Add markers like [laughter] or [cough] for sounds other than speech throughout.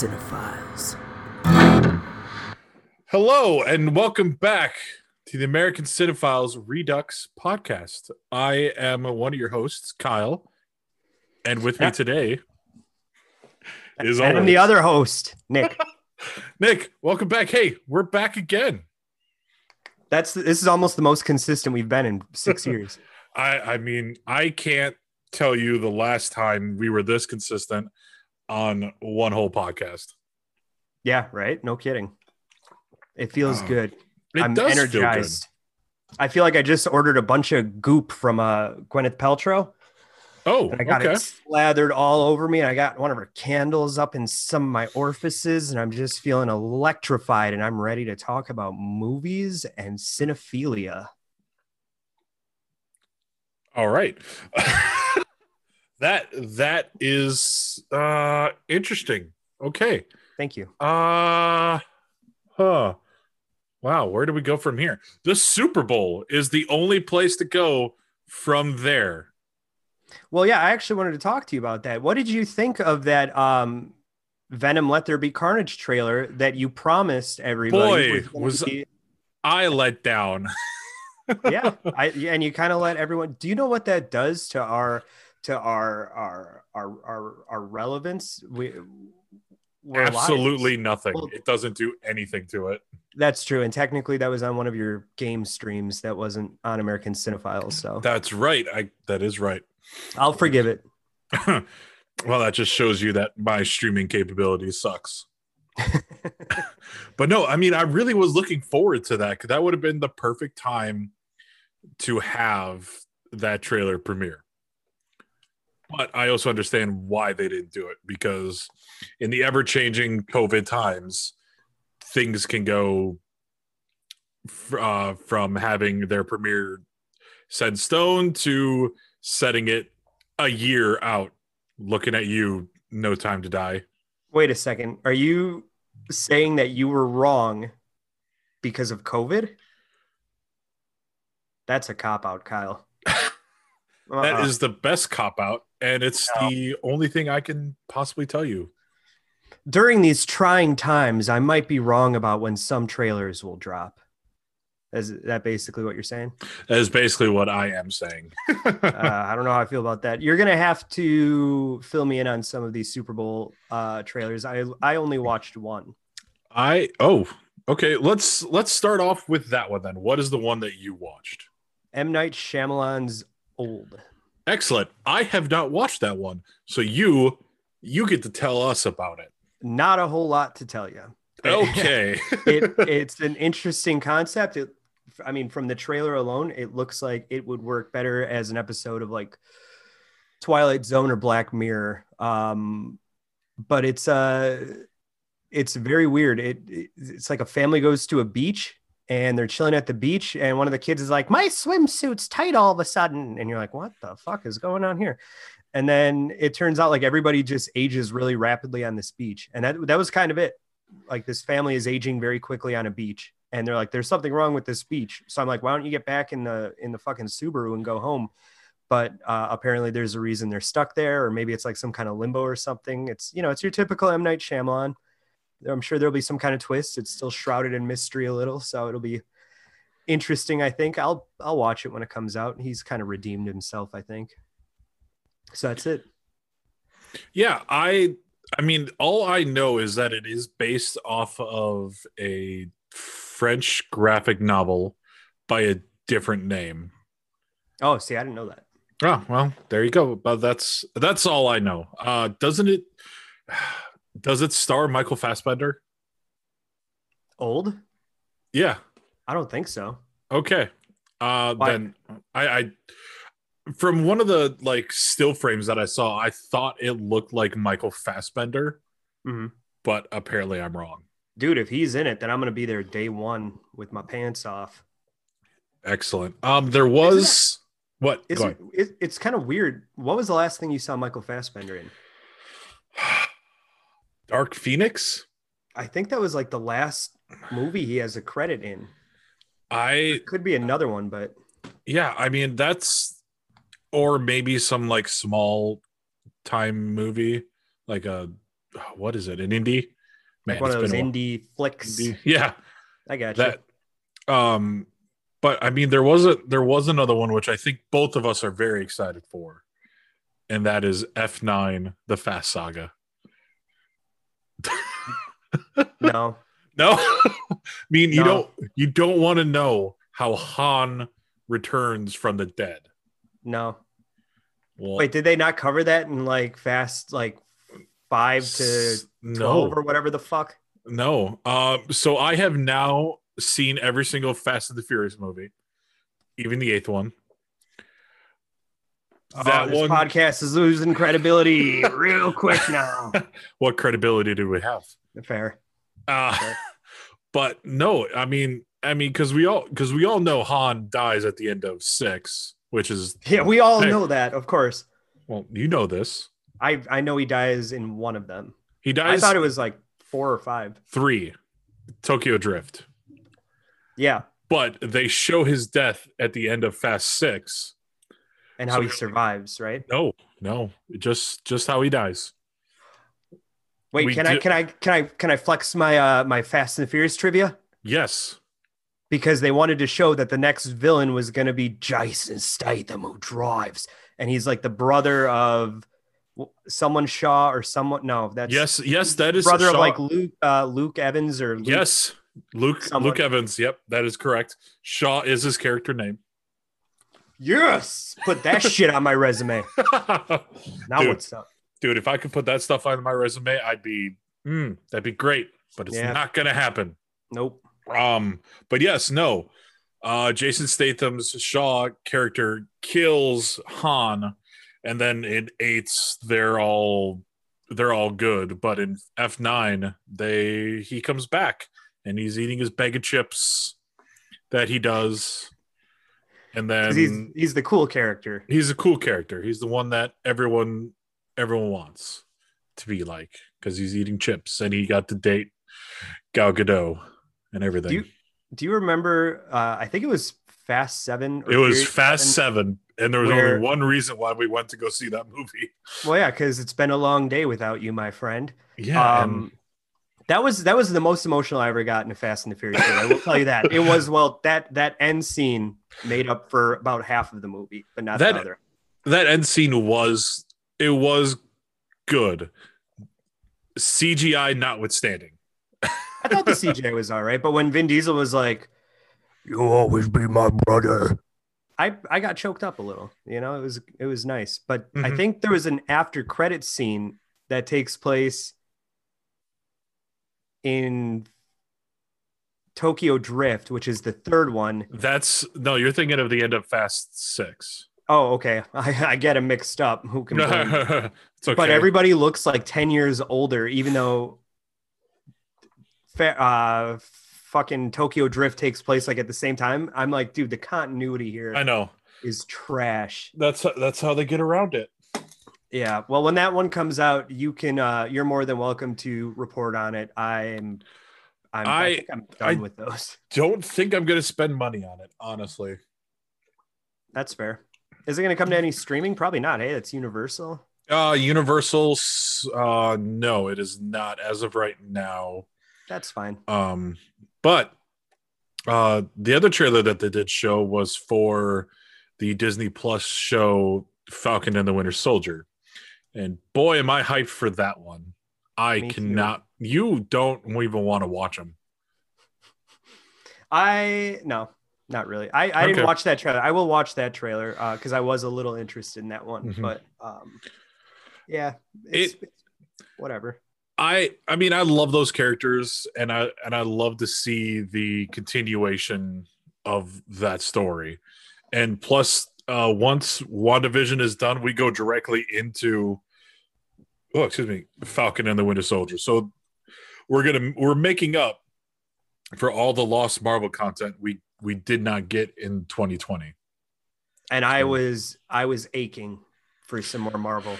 Cinephiles. Hello and welcome back to the American Cinephiles Redux podcast. I am one of your hosts, Kyle, and with me today is And always the other host, Nick. [laughs] Nick. Welcome back. Hey, we're back again. That's this is almost the most consistent we've been in six [laughs] years. I I mean, I can't tell you the last time we were this consistent on one whole podcast. Yeah, right. No kidding. It feels Oh, good. It I'm does energized. I feel like I just ordered a bunch of goop from uh, Gwyneth Paltrow. Oh, and I got okay. it slathered all over me. And I got one of her candles up in some of my orifices, and I'm just feeling electrified. And I'm ready to talk about movies and cinephilia. All right. [laughs] that that is uh interesting. Okay. Thank you. Uh huh. Wow, where do we go from here? The Super Bowl is the only place to go from there. Well, yeah, I actually wanted to talk to you about that. What did you think of that um, Venom Let There Be Carnage trailer that you promised everybody? Boy, was be- I let down. [laughs] yeah, I and you kind of let everyone. Do you know what that does to our to our our our our, our relevance? We. Absolutely nothing. Well- it doesn't do anything to it. That's true, and technically that was on one of your game streams. That wasn't on American Cinephiles, so That's right. I that is right. I'll forgive it. [laughs] well, that just shows you that my streaming capability sucks. [laughs] but no, I mean, I really was looking forward to that because that would have been the perfect time to have that trailer premiere. But I also understand why they didn't do it because in the ever changing COVID times, things can go uh, from having their premiere set stone to setting it a year out. Looking at you, no time to die. Wait a second. Are you saying that you were wrong because of COVID? That's a cop out, Kyle. That Uh-uh. is the best cop out, and it's No. the only thing I can possibly tell you. during these trying times. I might be wrong about when some trailers will drop. Is that basically what you're saying? That is basically what I am saying. [laughs] Uh, I don't know how I feel about that. You're gonna have to fill me in on some of these Super Bowl uh, trailers. I I only watched one. I oh okay. Let's let's start off with that one then. What is the one that you watched? M Night Shyamalan's Old. Excellent. I have not watched that one, so you you get to tell us about it. Not a whole lot to tell you. [laughs] Okay. it [laughs] it's an interesting concept. It, I mean, from the trailer alone, it looks like it would work better as an episode of like Twilight Zone or Black Mirror. Um, but it's uh it's very weird. It, it it's like a family goes to a beach and they're chilling at the beach, and one of the kids is like, "My swimsuit's tight all of a sudden," and you're like, "What the fuck is going on here?" And then it turns out like everybody just ages really rapidly on this beach, and that that was kind of it. Like this family is aging very quickly on a beach and they're like there's something wrong with this beach. So i'm like why don't you get back in the in the fucking subaru and go home? But uh, apparently there's a reason they're stuck there or maybe it's like some kind of limbo or something. It's you know it's your typical m. Night Shyamalan. I'm sure there'll be some kind of twist it's still shrouded in mystery a little so it'll be interesting i think i'll i'll watch it when it comes out he's kind of redeemed himself i think so that's it Yeah, I I mean all I know is that it is based off of a French graphic novel by a different name. oh see i didn't know that Oh, well, there you go. But that's that's all I know. Uh doesn't it does it star Michael Fassbender? old Yeah. i don't think so Okay. Uh Why? then I I from one of the like still frames that I saw, I thought it looked like Michael Fassbender, Mhm. but apparently I'm wrong. dude if he's in it then i'm gonna be there day one with my pants off Excellent. Um, there was what? Is it, it, it's kind of weird what was the last thing you saw michael fassbender in. Dark Phoenix. i think that was like the last movie he has a credit in I could be another one but yeah. I mean that's or maybe some like small time movie, like a what is it? An indie? like one of those indie flicks. Indie- Yeah, I got you. that. Um, but I mean, there was a there was another one which I think both of us are very excited for, and that is F nine: The Fast Saga. [laughs] no, No, [laughs] I mean you don't you don't want to know how Han returns from the dead. no. Well, Wait, did they not cover that in like fast like five to s- twelve no, or whatever the fuck? no. Um, so I have now seen every single Fast and the Furious movie, even the eighth one. That oh, this one. podcast is losing credibility real quick now. [laughs] what credibility do we have? Fair. Uh, [laughs] but no, I mean, I mean, because we all because we all know Han dies at the end of six, which is Yeah, we all Hey. know that, of course. well, you know this. I I know he dies in one of them. He dies. I thought it was like four or five. three, Tokyo Drift, Yeah, but they show his death at the end of Fast Six. And how So- he survives, right? No, no, just just how he dies. Wait, We can I can I can I can I flex my uh my Fast and Furious trivia? Yes, Because they wanted to show that the next villain was going to be Jason Statham, who drives, and he's like the brother of someone Shaw or someone. No, that's yes, yes. That is brother of like Luke uh, Luke Evans or Luke, Yes, Luke Someone- Luke Evans. Yep, that is correct. Shaw is his character name. Yes, put that [laughs] shit on my resume. Now Dude. what's up? dude, if I could put that stuff on my resume, I'd be, mm, that'd be great. But it's Yeah. not gonna happen. Nope. Um, but yes, no. Uh, Jason Statham's Shaw character kills Han, and then in eights they're all they're all good. But in F nine, they he comes back and he's eating his bag of chips that he does, and then he's he's the cool character. he's a cool character. He's the one that everyone everyone wants to be like because he's eating chips and he got to date Gal Gadot and everything. Do you, do you remember? Uh, I think it was Fast Seven. or it was Fast 7. Seven, and there was where- only one reason why we went to go see that movie. Well, yeah, because it's been a long day without you, my friend. Yeah, um, that was that was the most emotional I ever got in a Fast and the Furious. I will tell you that it was. Well, that that end scene made up for about half of the movie, but not That- the other. that end scene was it was good, CGI notwithstanding. I thought the CGI was all right, but when Vin Diesel was like, "You'll always be my brother," I I got choked up a little. You know, it was it was nice, but I Mhm. think there was an after credit scene that takes place in Tokyo Drift, which is the third one. That's no, you're thinking of the end of Fast Six. Oh, okay. [laughs] I, I get them mixed up. Who can [laughs] okay. But everybody looks like 10 years older, even though uh, fucking Tokyo Drift takes place like at the same time. I'm like, dude, the continuity here I know is trash. that's that's how they get around it. Yeah. Well, when that one comes out, you can, uh, you're more than welcome to report on it. I'm, I'm, I, I- think I'm done I- with those. [laughs] Don't think I'm gonna spend money on it, honestly. That's fair. Is it going to come to any streaming? Probably not. Hey, it's Universal. Uh Universal's uh no, it is not as of right now. That's fine. Um but uh the other trailer that they did show was for the Disney Plus show Falcon and the Winter Soldier. And boy am I hyped for that one. I Me too. cannot you don't even want to watch them. I no, not really. I, I Okay. didn't watch that trailer. I will watch that trailer uh, because I was a little interested in that one. Mhm. But um, yeah, it's, it's whatever. I I mean I love those characters and I and I love to see the continuation of that story. And plus uh once WandaVision is done, we go directly into oh excuse me, Falcon and the Winter Soldier. So we're gonna we're making up for all the lost Marvel content we we did not get in 2020. And I was I was aching for some more Marvel.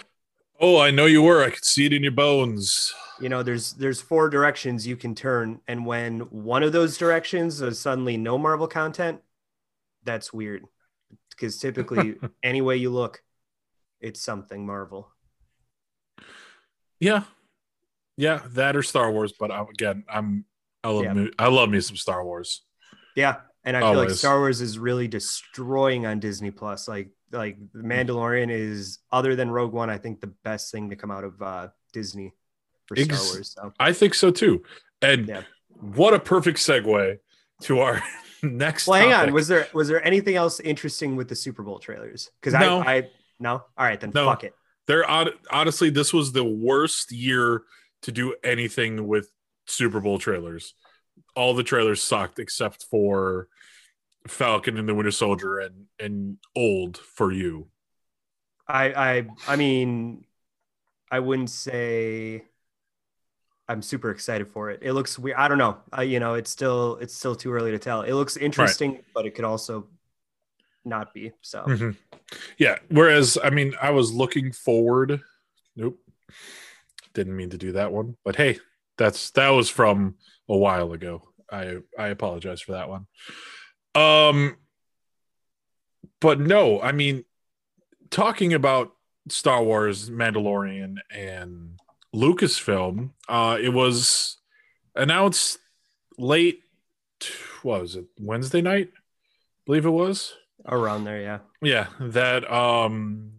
Oh, I know you were. I could see it in your bones. You know, there's there's four directions you can turn, and when one of those directions is suddenly no Marvel content, that's weird. Because typically, [laughs] any way you look, it's something Marvel. Yeah. Yeah, that or Star Wars. But I, again, I'm I love Yeah. me, I love me some Star Wars. Yeah, and I feel like Star Wars is really destroying on Disney Plus. Like like The Mandalorian is other than Rogue One, I think the best thing to come out of uh, Disney for Star Wars. So I think so too. And Yeah. what a perfect segue to our next. well, hang on. Was there was there anything else interesting with the Super Bowl trailers? Because No. I, I no. All right, then No. fuck it. There are honestly, this was the worst year to do anything with Super Bowl trailers. All the trailers sucked except for Falcon and the Winter Soldier and and Old for you. I I I mean, I wouldn't say I'm super excited for it. It looks weird. I don't know. Uh, you know, it's still it's still too early to tell. It looks interesting, but it could also not be. So Mhm. Yeah. Whereas, I mean, I was looking forward. Nope. Didn't mean to do that one, but hey, that's that was from a while ago. I I apologize for that one. Um, but no, I mean, talking about Star Wars, Mandalorian, and Lucasfilm, uh, it was announced late. What was it? Wednesday night, I believe it was around there, yeah. yeah that um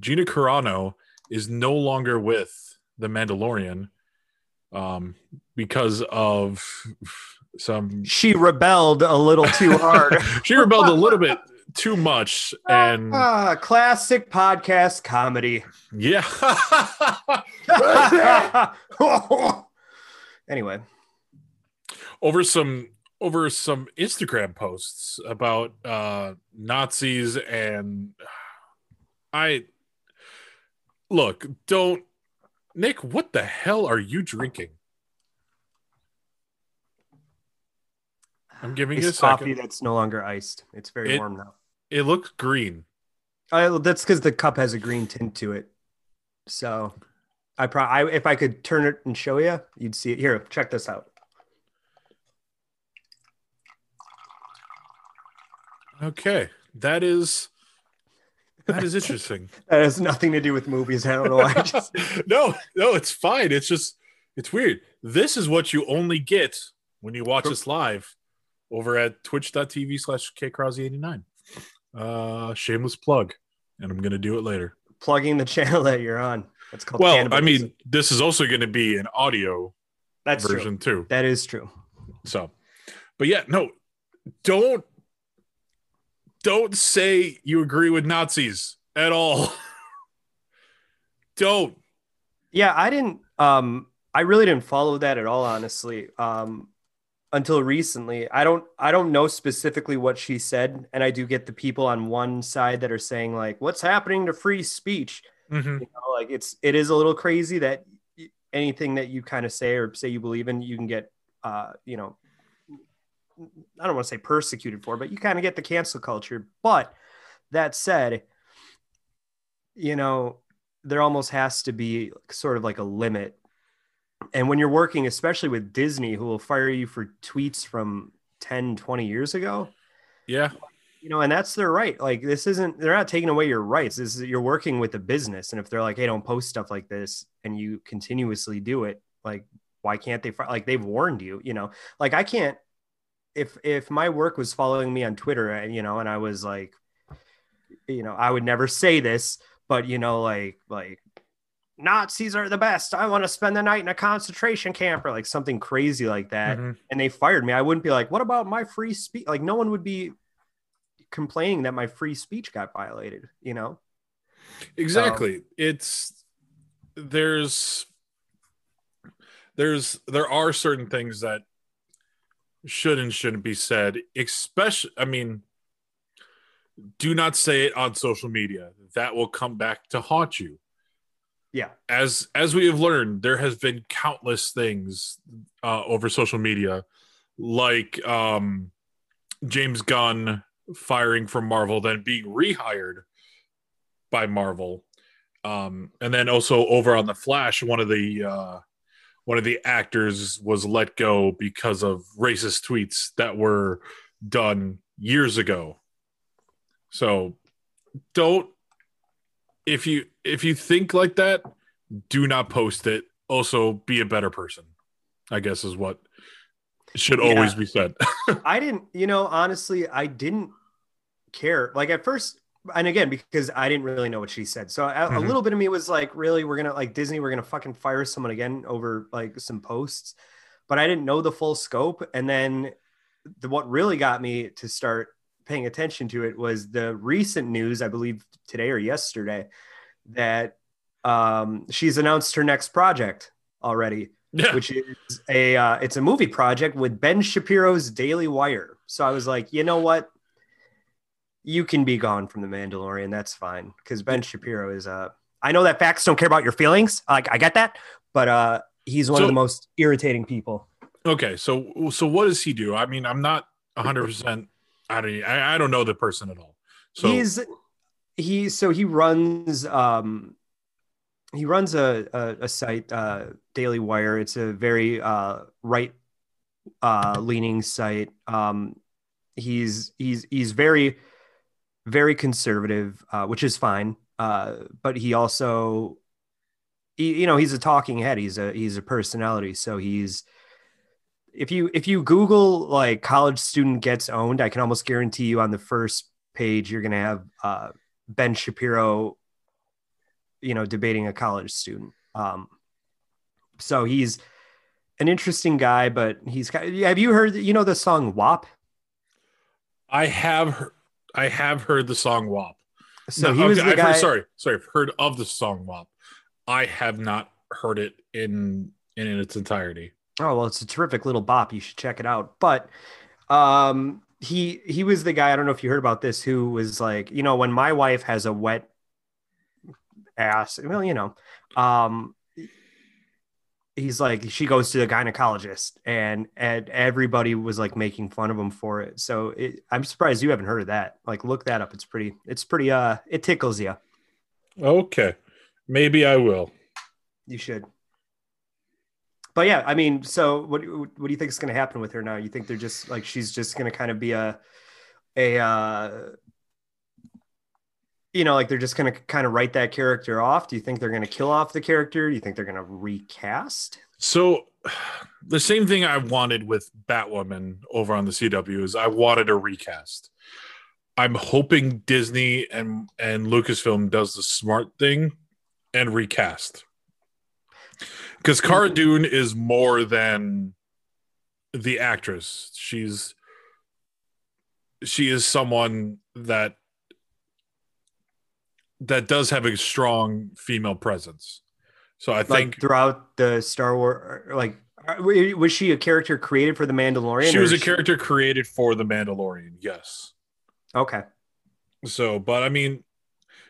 gina carano is no longer with the mandalorian um because of some She rebelled a little too hard. [laughs] she rebelled a little bit too much and ah, classic podcast comedy. yeah [laughs] anyway, over some over some instagram posts about uh nazis and i look don't nick what the hell are you drinking i'm giving you a coffee second that's no longer iced. It's very It- warm now. It looks green Uh, that's because the cup has a green tint to it. So, I pro I, if I could turn it and show you, you'd see it. Here, check this out. okay that is that is interesting [laughs] That has nothing to do with movies. I don't know why. I [laughs] just, no no it's fine it's just it's weird this is what you only get when you watch us live over at twitch.tv slash kkrosy89 uh shameless plug and i'm gonna do it later plugging the [laughs] channel that you're on. That's called. well i mean this is also gonna be an audio that's true. version too That is true. so but yeah no don't don't say you agree with nazis at all [laughs] don't Yeah, I didn't. Um, I really didn't follow that at all, honestly. Um, until recently, I don't. I don't know specifically what she said, and I do get the people on one side that are saying like, "What's happening to free speech?" Mhm. You know, like it's it is a little crazy that anything that you kind of say or say you believe in, you can get, uh, you know, I don't want to say persecuted for, but you kind of get the cancel culture. But that said, you know, there almost has to be sort of like a limit. And when you're working, especially with Disney, who will fire you for tweets from 10, 20 years ago, yeah you know, and that's their right. Like this isn't they're not taking away your rights. This is you're working with a business. And if they're like, hey, don't post stuff like this and you continuously do it, like why can't they fi- like they've warned you, you know? Like I can't if if my work was following me on Twitter and you know, and I was like, you know, I would never say this, but you know, like like Nazis are the best. I want to spend the night in a concentration camp or like something crazy like that Mhm. and they fired me, I wouldn't be like, what about my free speech? Like, no one would be complaining that my free speech got violated, you know? exactly it's there's there's there are certain things that should and shouldn't be said especially i mean do not say it on social media that will come back to haunt you Yeah. as as we have learned there has been countless things uh, over social media like um james gunn firing from marvel then being rehired by marvel um and then also over on the flash one of the uh one of the actors was let go because of racist tweets that were done years ago so don't if you if you think like that do not post it. Also, be a better person. I guess is what should Yeah. always be said. [laughs] I didn't, you know, honestly, I didn't care. Like at first, and again, because I didn't really know what she said. So a, a mm-hmm. little bit of me was like, really, we're gonna like Disney, we're gonna fucking fire someone again over like some posts. But I didn't know the full scope. And then the what really got me to start paying attention to it was the recent news, I believe today or yesterday, that um she's announced her next project already yeah. which is a uh, it's a movie project with Ben Shapiro's Daily Wire. So I was like, you know what? You can be gone from the Mandalorian. That's fine because Ben Shapiro is uh I know that facts don't care about your feelings. Like I get that, but uh he's one So- of the most irritating people. Okay, so so what does he do? I mean, I'm not 100. percent I don't I, I don't know the person at all. So he's he so he runs um he runs a a, a site uh daily wire. It's a very uh right uh leaning site. Um he's he's he's very very conservative uh which is fine. Uh but he also he, you know he's a talking head. He's a he's a personality. So he's if you if you google like college student gets owned i can almost guarantee you on the first page you're going to have uh ben shapiro you know debating a college student um so he's an interesting guy but he's have you heard you know the song wap I have he- I have heard the song WAP. so No, he was okay, the I've guy heard, sorry, sorry, I've heard of the song WAP. I have not heard it in in its entirety. Oh well, it's a terrific little bop. You should check it out. But um, he he was the guy. I don't know if you heard about this. Who was like, you know, when my wife has a wet ass. Well, you know, um, he's like, she goes to the gynecologist, and and everybody was like making fun of him for it. So it, I'm surprised you haven't heard of that. Like, look that up. It's pretty. It's pretty. Uh, it tickles you. Okay, maybe I will. You should. But yeah, I mean, so what what do you think is going to happen with her now? You think they're just like she's just going to kind of be a a uh you know, like they're just going to kind of write that character off? Do you think they're going to kill off the character? Do you think they're going to recast? So the same thing I wanted with Batwoman over on the CW is I wanted a recast. I'm hoping Disney and and Lucasfilm does the smart thing and recast. Because Cara Dune is more than the actress. She's she is someone that that does have a strong female presence. So I think Like throughout the Star Wars, like uh, was she a character created for the Mandalorian? she was a is character created for the Mandalorian. Yes. Okay, So, but I mean,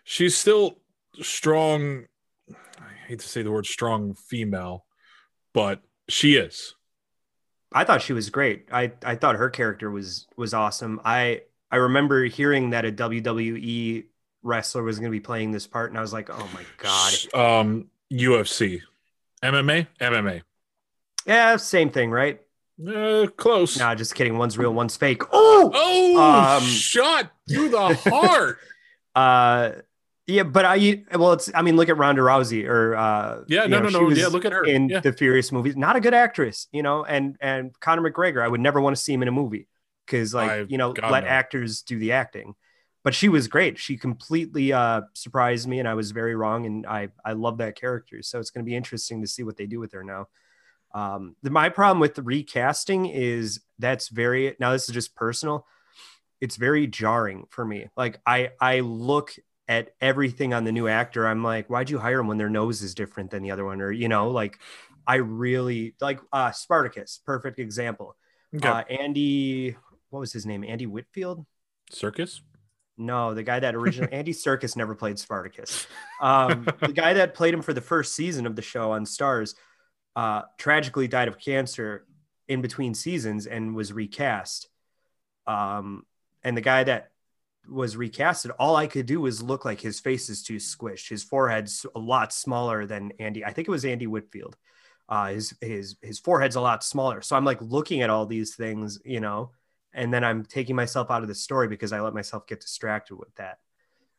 she's still strong. Hate to say the word strong female, but she is. I thought she was great. I I thought her character was was awesome. I I remember hearing that a WWE wrestler was going to be playing this part, and I was like, oh my god. Um, UFC, MMA, MMA. Yeah, same thing, right? Uh, close. Nah, just kidding. One's real, one's fake. Oh, Oh, Um, shot through the heart. [laughs] uh, yeah, but I well, it's I mean, look at Ronda Rousey or uh, yeah, no, know, no, no. Yeah, look at her. in yeah. the Furious movies. Not a good actress, you know, and and Conor McGregor, I would never want to see him in a movie because like I- you know, God, let no. actors do the acting. But she was great. She completely uh, surprised me, and I was very wrong. And I I love that character, so it's going to be interesting to see what they do with her now. Um, the, my problem with the recasting is that's very now this is just personal. It's very jarring for me. Like I I look at everything on the new actor. I'm like, why'd you hire him when their nose is different than the other one? Or you know, like I really like uh, Spartacus, perfect example. Okay. Uh, Andy, what was his name? Andy Whitfield. Serkis. No, the guy that originally [laughs] Andy Serkis never played Spartacus. Um, the guy that played him for the first season of the show on Starz uh, tragically died of cancer in between seasons and was recast. Um, and the guy that was recasted, all I could do was look like his face is too squished. His forehead's a lot smaller than Andy. I think it was Andy Whitfield. Uh, his his his forehead's a lot smaller. So I'm like looking at all these things, you know, and then I'm taking myself out of the story because I let myself get distracted with that.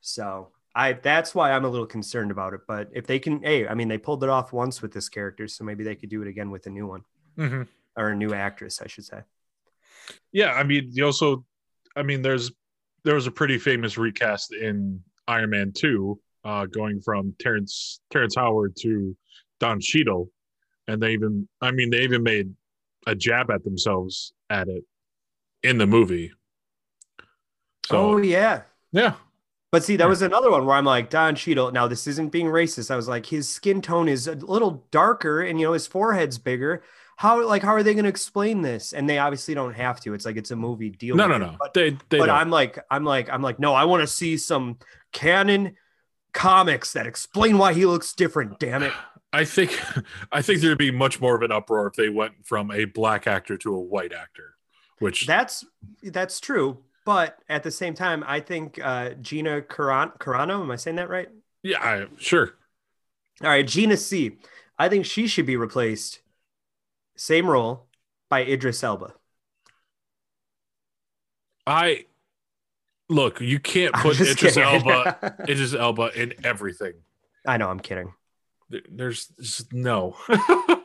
So I that's why I'm a little concerned about it. But if they can, hey, I mean, they pulled it off once with this character, so maybe they could do it again with a new one Mhm. or a new actress, I should say. Yeah, I mean, you also, I mean, there's there was a pretty famous recast in Iron Man Two, uh, going from Terrence Terrence Howard to Don Cheadle, and they even, I mean, they even made a jab at themselves at it in the movie. So oh yeah. yeah, But see, that was another one where I'm like, Don Cheadle. Now, this isn't being racist. I was like, his skin tone is a little darker, and you know, his forehead's bigger. How like how are they going to explain this? And they obviously don't have to. It's like it's a movie deal. no, no, it. no, But, they they but don't. I'm like, I'm like, I'm like, no, I want to see some canon comics that explain why he looks different. Damn it. [sighs] I think [laughs] I think there'd be much more of an uproar if they went from a black actor to a white actor, which That's that's true. But at the same time, I think uh, Gina Carano, Carano, am I saying that right? yeah, I, sure. All right, Gina C. I think she should be replaced, same role, by Idris Elba. I look, you can't [laughs] put Idris kidding. Elba [laughs] Idris Elba in everything. I know, I'm kidding. There's just no. [laughs]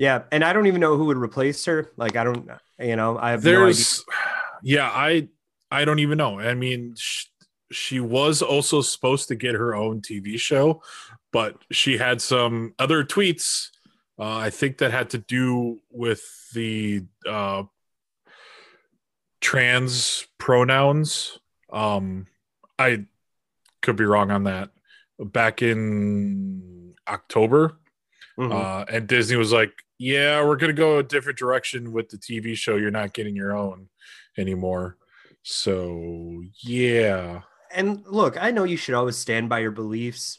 Yeah, and I don't even know who would replace her. Like, I don't, you know, I have no idea. There's yeah, I I don't even know. I mean, sh- she was also supposed to get her own TV show, but she had some other tweets. Uh, I think that had to do with the uh, trans pronouns. Um, I could be wrong on that. Back in October, Mhm. uh, and Disney was like, "Yeah, we're gonna go a different direction with the TV show. You're not getting your own anymore." So yeah, and look, I know you should always stand by your beliefs,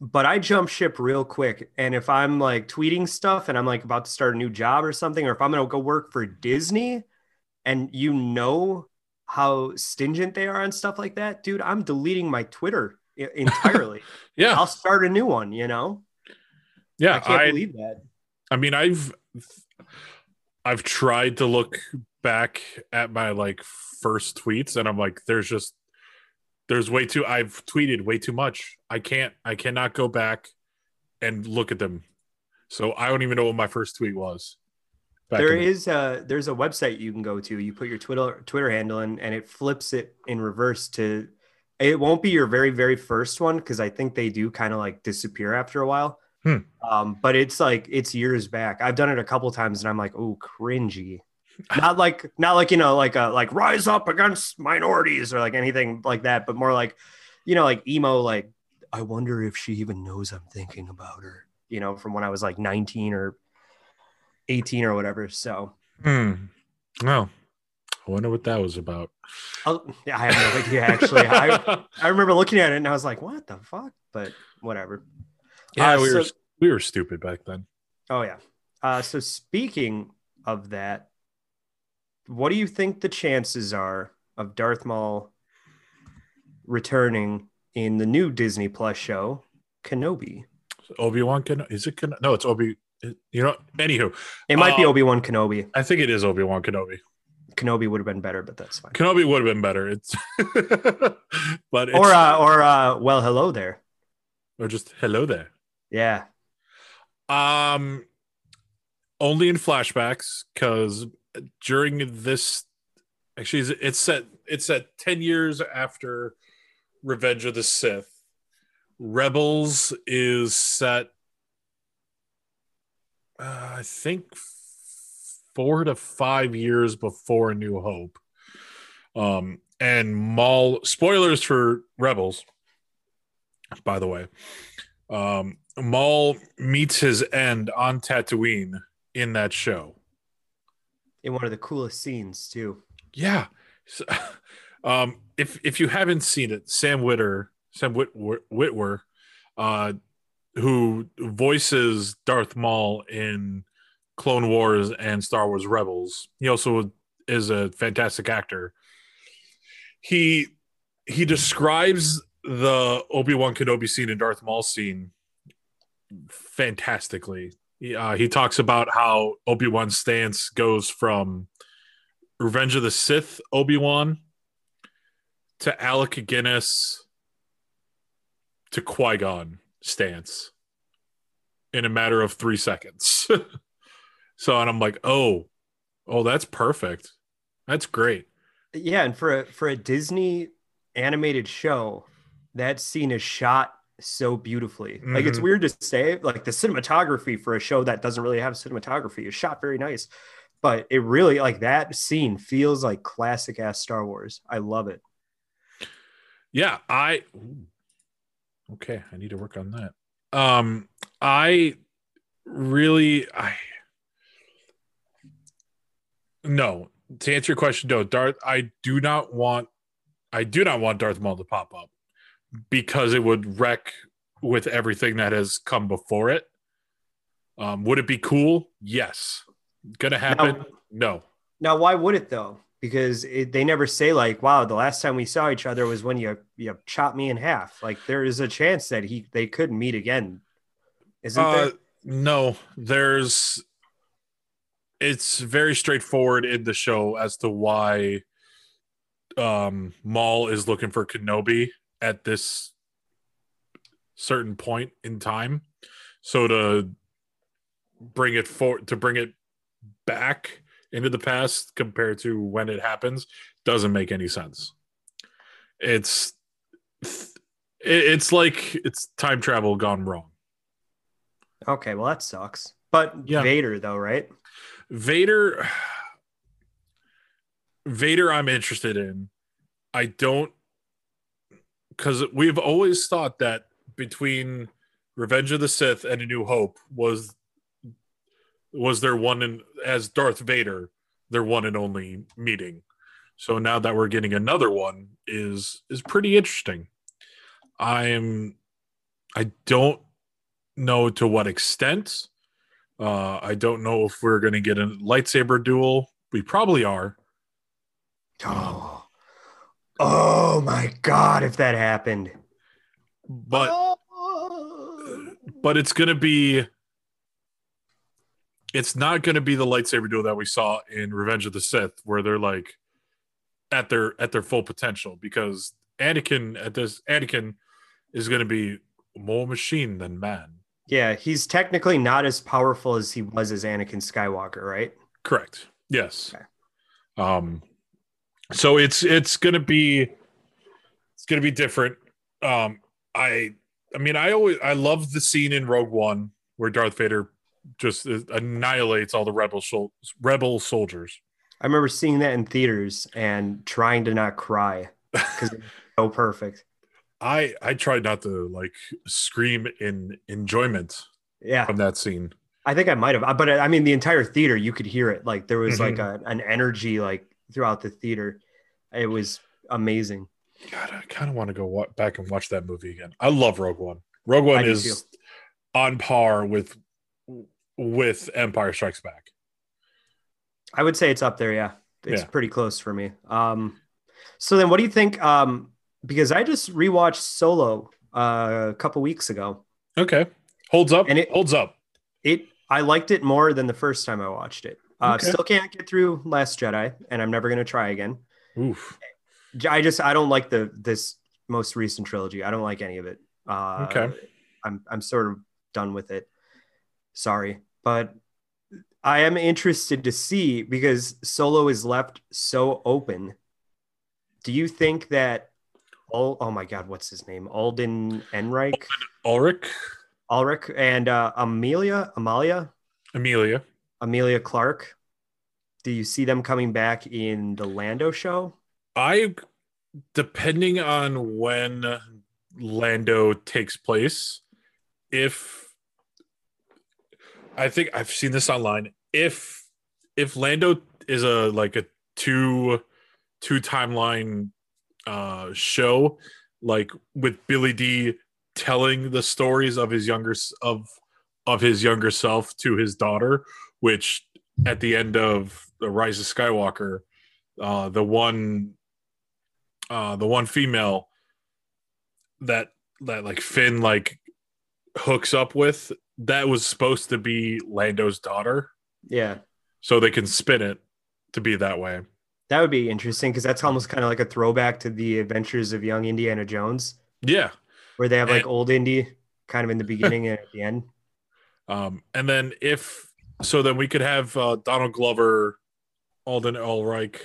but I jump ship real quick. And if I'm like tweeting stuff and I'm like about to start a new job or something, or if I'm going to go work for Disney and you know how stingent they are on stuff like that, dude, I'm deleting my Twitter [laughs] entirely. yeah, I'll start a new one, you know? yeah. I can't I, believe that. I mean, I've I've tried to look back at my like first tweets, and I'm like, there's just there's way too. I've tweeted way too much. I can't. I cannot go back and look at them. So I don't even know what my first tweet was. There in- is a there's a website you can go to. You put your Twitter Twitter handle in, and it flips it in reverse to. It won't be your very very first one because I think they do kind of like disappear after a while. Hmm. Um, but it's like it's years back. I've done it a couple times, and I'm like, oh, cringy. Not like not like you know like a like rise up against minorities or like anything like that, but more like you know like emo like I wonder if she even knows I'm thinking about her. You know, from when I was like 19 or 18 or whatever. So Hmm. Oh, I wonder what that was about. I'll, yeah, I have no idea actually. I, I remember looking at it and I was like, what the fuck? But whatever. yeah, Uh, we were we were stupid back then. Oh yeah. Uh, so speaking of that, what do you think the chances are of Darth Maul returning in the new Disney Plus show, Kenobi? Obi Wan Kenobi? is it? Ken- no, it's Obi. You know. Anywho, It might be Uh, Obi Wan Kenobi. I think it is Obi Wan Kenobi. Kenobi would have been better, but that's fine. Kenobi would have been better. It's [laughs] but it's, Or uh, or uh, well, hello there. or just hello there. Yeah. Um, only in flashbacks because during this, actually, it's- set. It's set ten years after Revenge of the Sith. Rebels is set. Uh, I think four to five years before New Hope. Um, and Maul spoilers for Rebels. By the way, um, Maul meets his end on Tatooine in that show. In one of the coolest scenes too. Yeah. So, [laughs] um, if if you haven't seen it, Sam Witter, Sam Whit, Witwer, uh, who voices Darth Maul in Clone Wars and Star Wars Rebels, he also is a fantastic actor. He he describes the Obi Wan Kenobi scene and Darth Maul scene fantastically. Uh, he talks about how Obi Wan's stance goes from Revenge of the Sith Obi Wan to Alec Guinness to Qui Gon stance in a matter of three seconds. [laughs] so, and I'm like, oh, oh, that's perfect. That's great. Yeah, and for a for a Disney animated show, that scene is shot so beautifully. Mm-hmm. Like it's mm-hmm. weird to say, like the cinematography for a show that doesn't really have cinematography is shot very nice, but it really like that scene feels like classic ass Star Wars. I love it. Yeah, I okay, I need to work on that. Um I really I no, to answer your question, no, Darth, I do not want I do not want Darth Maul to pop up because it would wreck with everything that has come before it. Um, would it be cool? Yes. Gonna happen? Now, no. Now, why would it though? Because it, they never say like, "Wow, the last time we saw each other was when you you chopped me in half." Like, there is a chance that he they could meet again. Isn't uh, there? No, there's. It's very straightforward in the show as to why um Maul is looking for Kenobi at this certain point in time. So to bring it for to bring it back into the past compared to when it happens doesn't make any sense. It's it's like it's time travel gone wrong. Okay, well that sucks. But yeah. Vader though, right? Vader [sighs] Vader I'm interested in. I don't because we've always thought that between Revenge of the Sith and A New Hope was was their one and as Darth Vader, their one and only meeting. So now that we're getting another one is is pretty interesting. I'm I don't know to what extent. Uh, I don't know if we're going to get a lightsaber duel. We probably are. Oh, oh my god! If that happened, but oh. but it's to be it's not to be the lightsaber duel that we saw in Revenge of the Sith, where they're like at their at their full potential. Because Anakin at this Anakin is to be more machine than man. Yeah, he's technically not as powerful as he was as Anakin Skywalker, right? Correct. Yes. Okay. Um, so it's it's going to be it's to be different. Um, I I mean, I always I love the scene in Rogue One where Darth Vader just annihilates all the rebel sol- rebel soldiers. I remember seeing that in theaters and trying to not cry because it's so perfect. I I tried not to like scream in enjoyment. Yeah, from that scene. I think I might have, but I mean, the entire theater you could hear it. Like there was mm-hmm. like a, an energy like throughout the theater. It was amazing. God, I kind of want to go wa- back and watch that movie again. I love Rogue One. Rogue One is on par with with Empire Strikes Back. I would say it's up there. Yeah, it's yeah. pretty close for me. Um, so then, what do you think? Um, because I just rewatched Solo uh, a couple weeks ago. Okay, holds up. And it holds up. It I liked it more than the first time I watched it. Uh, okay. Still can't get through Last Jedi, and I'm never gonna try again. Oof. I just I don't like the this most recent trilogy. I don't like any of it. Uh, okay. I'm I'm sort of done with it. Sorry, but I am interested to see because Solo is left so open. Do you think that? Oh, oh my God, what's his name? Alden Ehrenreich, Ulrich, Ulrich, and uh, Amelia, Amalia, Amelia, Emilia Clarke. Do you see them coming back in the Lando show? I, depending on when Lando takes place, if I think I've seen this online. If if Lando is a like a two two timeline uh show, like with Billy Dee telling the stories of his younger of of his younger self to his daughter, which at the end of the Rise of Skywalker, uh, the one uh, the one female that that like Finn like hooks up with that was supposed to be Lando's daughter. Yeah. So they can spin it to be that way. That would be interesting because that's almost kind of like a throwback to the adventures of young Indiana Jones. Yeah. where they have like And- old Indy kind of in the beginning and at the end. [laughs] Um, and then if so, then we could have uh, Donald Glover, Alden Elric,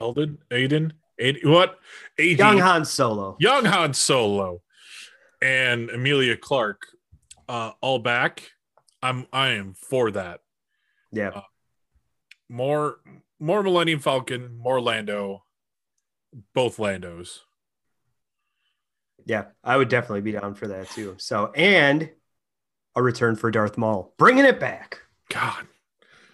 Alden, Aiden, Aiden what? AD, Young Han Solo. Young Han Solo, and Emilia Clarke, uh, all back. I'm I am for that. Yeah. More more Millennium Falcon, more Lando, both Landos. Yeah. I would definitely be down for that too. So, and a return for Darth Maul, bringing it back. God,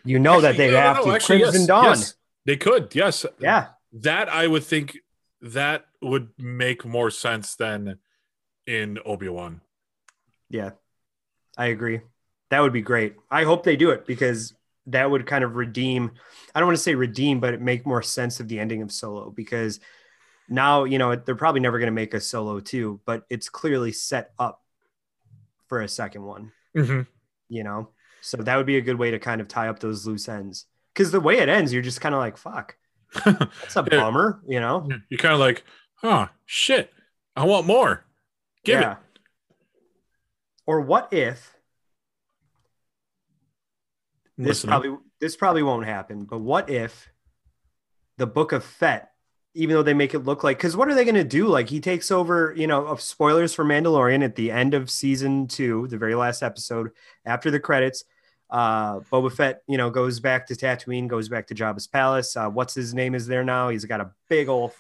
You know that they have no, to. actually, Crimson yes, Dawn. yes, they could. Yes, Yeah. that I would think that would make more sense than in Obi Wan. Yeah. I agree. That would be great. I hope they do it because that would kind of redeem. I don't want to say redeem, but it make more sense of the ending of Solo because now you know they're probably never going to make a Solo two, but it's clearly set up for a second one. Mm-hmm. You know, so that would be a good way to kind of tie up those loose ends. Because the way it ends, you're just kind of like, "Fuck, [laughs] that's a Yeah. bummer," you know. You're kind of like, huh, shit, I want more. Give it. Or what if this Listening. probably this probably won't happen, but what if the Book of Fett, even though they make it look like because what are they gonna do? Like he takes over, you know, of spoilers for Mandalorian at the end of season two, the very last episode, after the credits. Uh, Boba Fett, you know, goes back to Tatooine, goes back to Jabba's palace. Uh, what's his name is there now? He's got a big old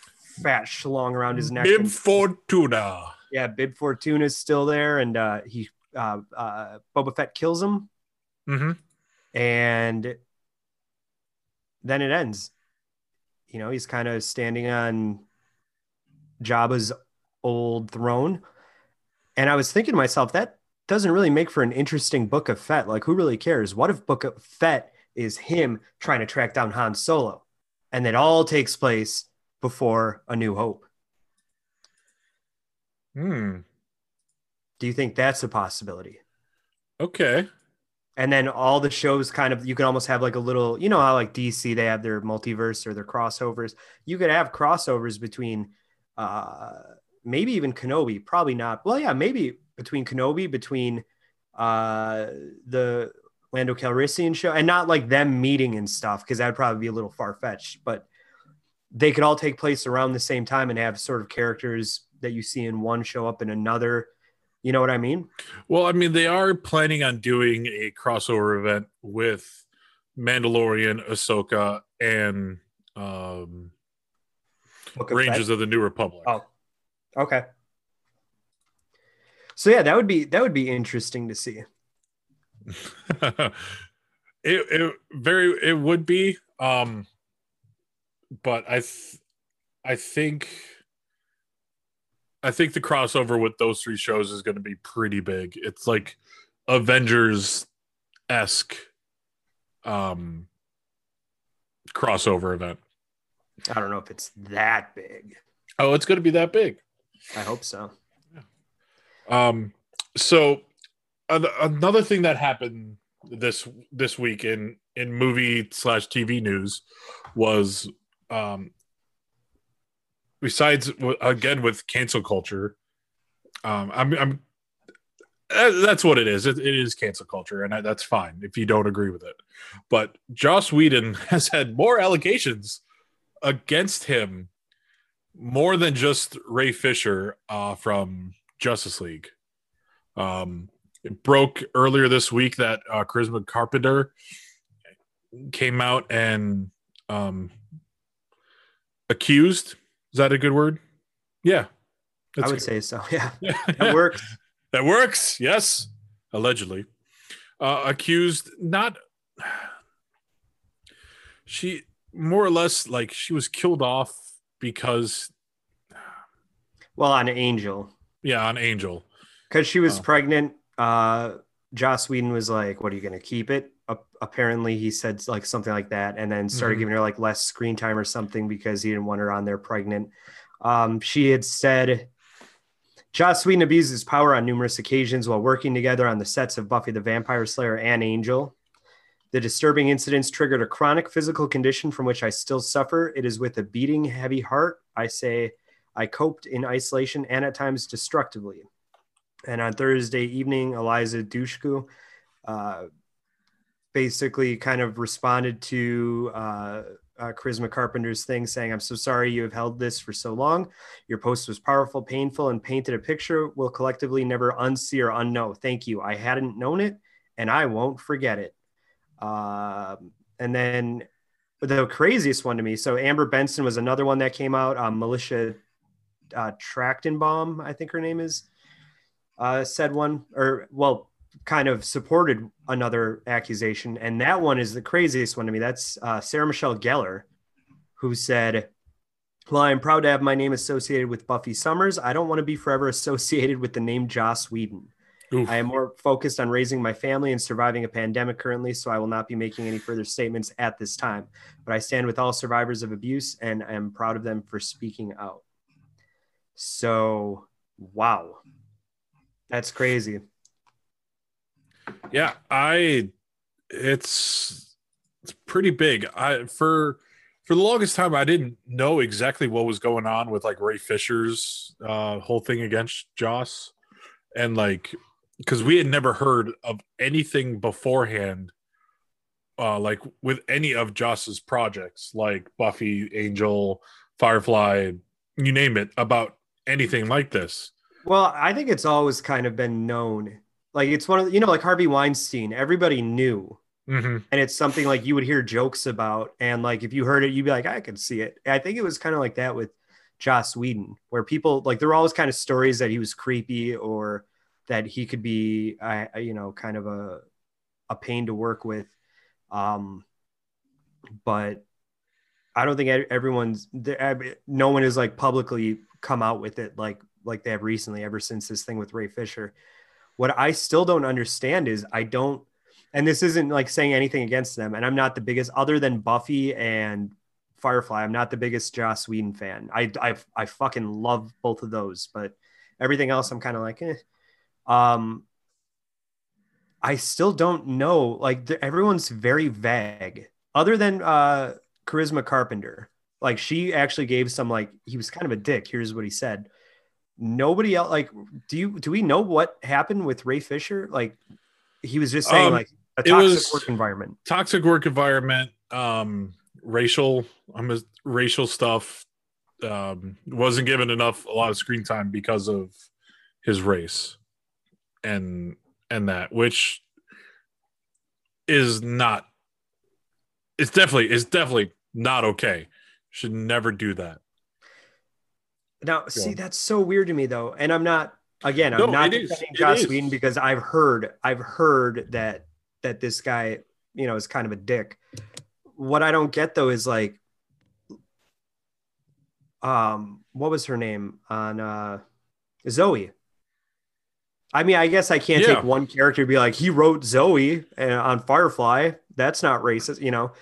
fat schlong around his neck. Bib and- Fortuna. yeah, Bib Fortuna is still there, and uh, he uh, uh, Boba Fett kills him, Mm-hmm. and then it ends. You know, he's kind of standing on Jabba's old throne, and I was thinking to myself that doesn't really make for an interesting Book of Fett. Like, who really cares? What if Book of Fett is him trying to track down Han Solo, and it all takes place before A New Hope? Hmm. Do you think that's a possibility? Okay. And then all the shows kind of you can almost have like a little you know how like dc they have their multiverse or their crossovers? You could have crossovers between uh maybe even kenobi probably not. Well yeah maybe between kenobi between uh the lando calrissian show and not like them meeting and stuff because that'd probably be a little far-fetched but they could all take place around the same time and have sort of characters that you see in one show up in another you know what i mean Well, I mean, they are planning on doing a crossover event with Mandalorian, Ahsoka, and um, Book of Rangers Fett? of the New Republic. Oh, okay. So yeah, that would be that would be interesting to see. [laughs] it, it very it would be um but i th- i think i think the crossover with those three shows is going to be pretty big it's like avengers esque um crossover event I don't know if it's that big. oh it's going to be that big I hope so. Um, so an- another thing that happened this this week in in movie slash TV news was um besides again with cancel culture, um, I'm I'm uh, that's what it is. It, it is cancel culture, and I, that's fine if you don't agree with it. But Joss Whedon [laughs] has had more allegations against him, more than just Ray Fisher uh, from Justice League. Um, it broke earlier this week that uh, Charisma Carpenter came out and um, accused. Is that a good word? Yeah, I would good. say so. Yeah, [laughs] Yeah. that works. [laughs] That works. Yes, allegedly. Uh, accused, not. [sighs] She more or less like she was killed off because, Well, on Angel, yeah, on Angel. because she was Oh. pregnant. Uh, Joss Whedon was like, "What are you going to keep it?" A- apparently, he said like something like that, and then started Mhm. giving her like less screen time or something because he didn't want her on there pregnant. Um, she had said. Joss Whedon abused his power on numerous occasions while working together on the sets of Buffy the Vampire Slayer and Angel. The disturbing incidents triggered a chronic physical condition from which I still suffer. It is with a beating, heavy heart. I say, I coped in isolation and at times destructively. And on Thursday evening, Eliza Dushku uh, basically kind of responded to uh, uh, Charisma Carpenter's thing saying, I'm so sorry you have held this for so long. Your post was powerful, painful, and painted a picture we'll collectively never unsee or unknow. Thank you. I hadn't known it and I won't forget it. Um, and then the craziest one to me. So Amber Benson was another one that came out. Um, Militia uh, Trachtenbaum, I think her name is, uh, said one or well, kind of supported another accusation, and that one is the craziest one to me. That's uh, Sarah Michelle Gellar, who said, "Well, I'm proud to have my name associated with Buffy Summers. I don't want to be forever associated with the name Joss Whedon." Oof. I am more focused on raising my family and surviving a pandemic currently, so I will not be making any further statements at this time. But I stand with all survivors of abuse and I am proud of them for speaking out. So, wow. That's crazy. Yeah, I it's it's pretty big. I for for the longest time I didn't know exactly what was going on with like Ray Fisher's uh whole thing against Joss and like because we had never heard of anything beforehand uh like with any of joss's projects like buffy angel firefly you name it about anything like this well i think it's always kind of been known like it's one of the, you know like harvey weinstein everybody knew mm-hmm. and it's something like you would hear jokes about and like if you heard it you'd be like i can see it i think it was kind of like that with joss whedon where people like there were always kind of stories that he was creepy or that he could be, uh, you know, kind of a a pain to work with. Um, but I don't think everyone's no one has like publicly come out with it like like they have recently ever since this thing with Ray Fisher. What I still don't understand is I don't and this isn't like saying anything against them and I'm not the biggest other than Buffy and Firefly. I'm not the biggest Joss Whedon fan. I I I fucking love both of those, but everything else I'm kind of like eh. Um, I still don't know. Like everyone's very vague, other than uh, Charisma Carpenter. Like she actually gave some like he was kind of a dick. Here's what he said. Nobody else like do you do we know what happened with Ray Fisher? Like he was just saying um, like a toxic work environment. Toxic work environment, um, racial I'm a, racial stuff. Um, wasn't given enough a lot of screen time because of his race and and that which is not it's definitely it's definitely not okay should never do that now see that's so weird to me though and i'm not again i'm no, not defending joss whedon because i've heard i've heard that that this guy you know is kind of a dick what i don't get though is like um what was her name on uh zoe I mean, I guess I can't yeah. take one character and be like, he wrote Zoe uh, on Firefly. That's not racist, you know.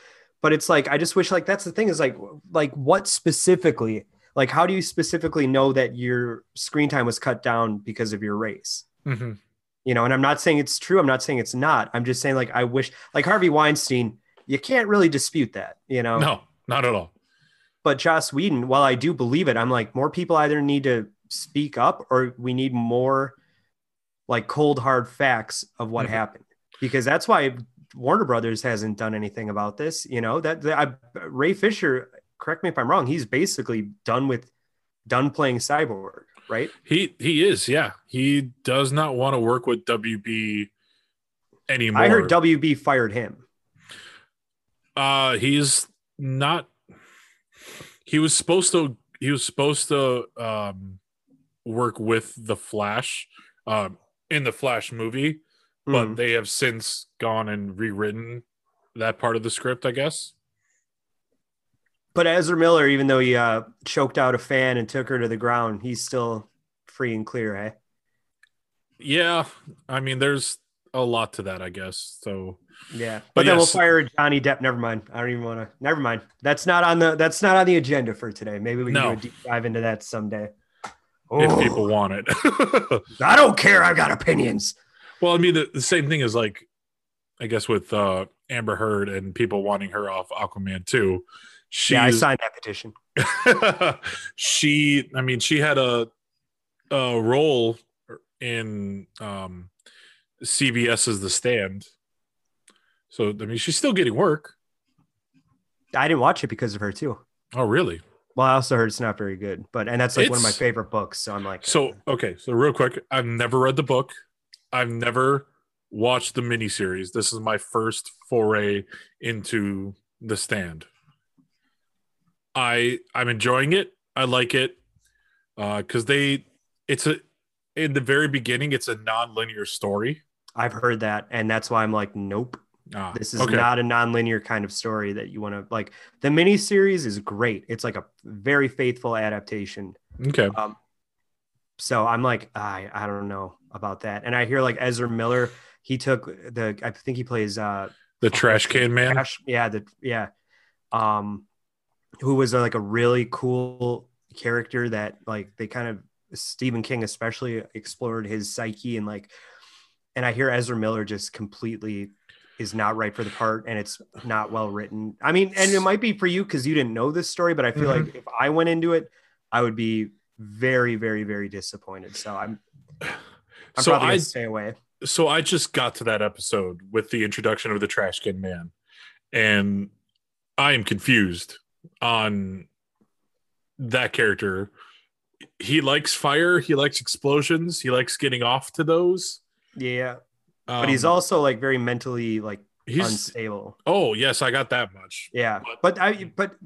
But it's like I just wish like that's the thing is like like what specifically like how do you specifically know that your screen time was cut down because of your race? Mm-hmm. You know, and I'm not saying it's true. I'm not saying it's not. I'm just saying like I wish like Harvey Weinstein. You can't really dispute that. You know, no, not at all. But Joss Whedon, while I do believe it, I'm like more people either need to speak up or we need more like cold hard facts of what mm-hmm. happened because that's why Warner Brothers hasn't done anything about this. You know that, that I, Ray Fisher. Correct me if I'm wrong. He's basically done with done playing Cyborg, right? He he is. Yeah, he does not want to work with WB anymore. I heard WB fired him. Uh, he's not. He was supposed to. He was supposed to um, work with the Flash. Um, in the Flash movie, but mm. they have since gone and rewritten that part of the script, I guess. But Ezra Miller, even though he uh, choked out a fan and took her to the ground, he's still free and clear, eh? Yeah, I mean, there's a lot to that, I guess. So yeah, but, but then yes. we'll fire Johnny Depp. Never mind. I don't even want to. Never mind. That's not on the. That's not on the agenda for today. Maybe we can no. do a deep dive into that someday oh. if people want it. [laughs] I don't care. I've got opinions. Well, I mean, the, the same thing is like, I guess with uh, Amber Heard and people wanting her off Aquaman too. She's, yeah, I signed that petition. [laughs] she, I mean, she had a a role in um, CBS's The Stand. So I mean, she's still getting work. I didn't watch it because of her too. Oh, really? Well, I also heard it's not very good, but and that's like one of my favorite books. So I'm like, So okay, so real quick, I've never read the book. I've never watched the miniseries. This is my first foray into The Stand. I I'm enjoying it. I like it because they it's a in the very beginning it's a non-linear story. I've heard that, and that's why I'm like, nope. Ah, This is okay. not a non-linear kind of story that you want to like. The miniseries is great. It's like a very faithful adaptation. okay. Um, so I'm like, I I don't know about that. And I hear like Ezra Miller, he took the I think he plays uh The trash can man. Trash- yeah, the yeah. Um who was uh, like a really cool character that like they kind of Stephen King especially explored his psyche and like and I hear Ezra Miller just completely is not right for the part and it's not well written. I mean, and it might be for you because you didn't know this story, but I feel Mhm. like if I went into it, I would be very, very, very disappointed. So I'm I'm so probably I stay away. so I just got to that episode with the introduction of the trash can man, and I am confused on that character. He likes fire. He likes explosions. He likes getting off to those. Yeah. Um, But he's also like very mentally like he's unstable. oh yes, I got that much. Yeah, But- but I but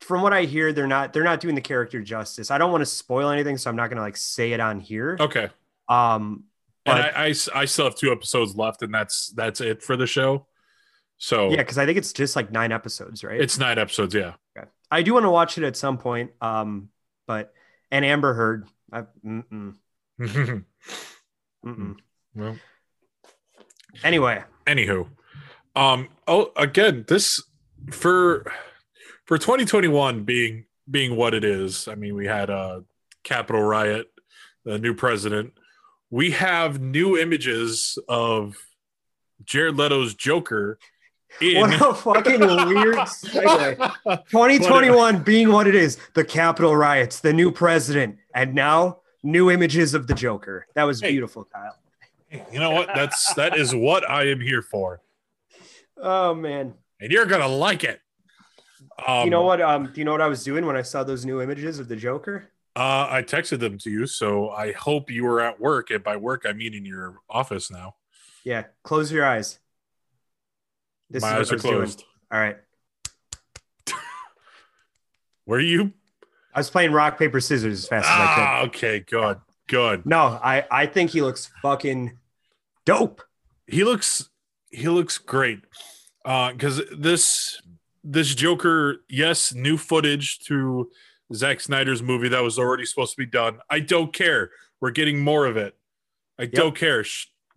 from what I hear, they're not they're not doing the character justice. I don't want to spoil anything, so I'm not gonna like say it on here. Okay, Um, and I I, I still have two episodes left, and that's that's it for the show. So yeah, because I think it's just like nine episodes, right? it's nine episodes. Yeah. Okay. I do want to watch it at some point. Um, but and Amber Heard, I, mm-mm, mm-mm. [laughs] well, Anyway, anywho um oh again this for for 2021 being being what it is i mean we had a capitol riot the new president we have new images of jared leto's joker in what a fucking weird [laughs] segue. 2021 being what it is, the Capitol riots, the new president, and now new images of the Joker. That was Hey. beautiful, Kyle. you know what that's that is what i am here for Oh man. and you're gonna like it um you know what? Um, do you know what I was doing when I saw those new images of the Joker? uh i texted them to you so i hope you were at work and by work i mean in your office now Yeah, close your eyes. This my is eyes are was doing. closed All right. [laughs] were you I was playing rock, paper, scissors as fast as I could. Ah, okay, good, good. No, I, I think he looks fucking dope. He looks he looks great. Uh, because this this Joker, yes, new footage to Zack Snyder's movie that was already supposed to be done. I don't care. We're getting more of it. I don't care.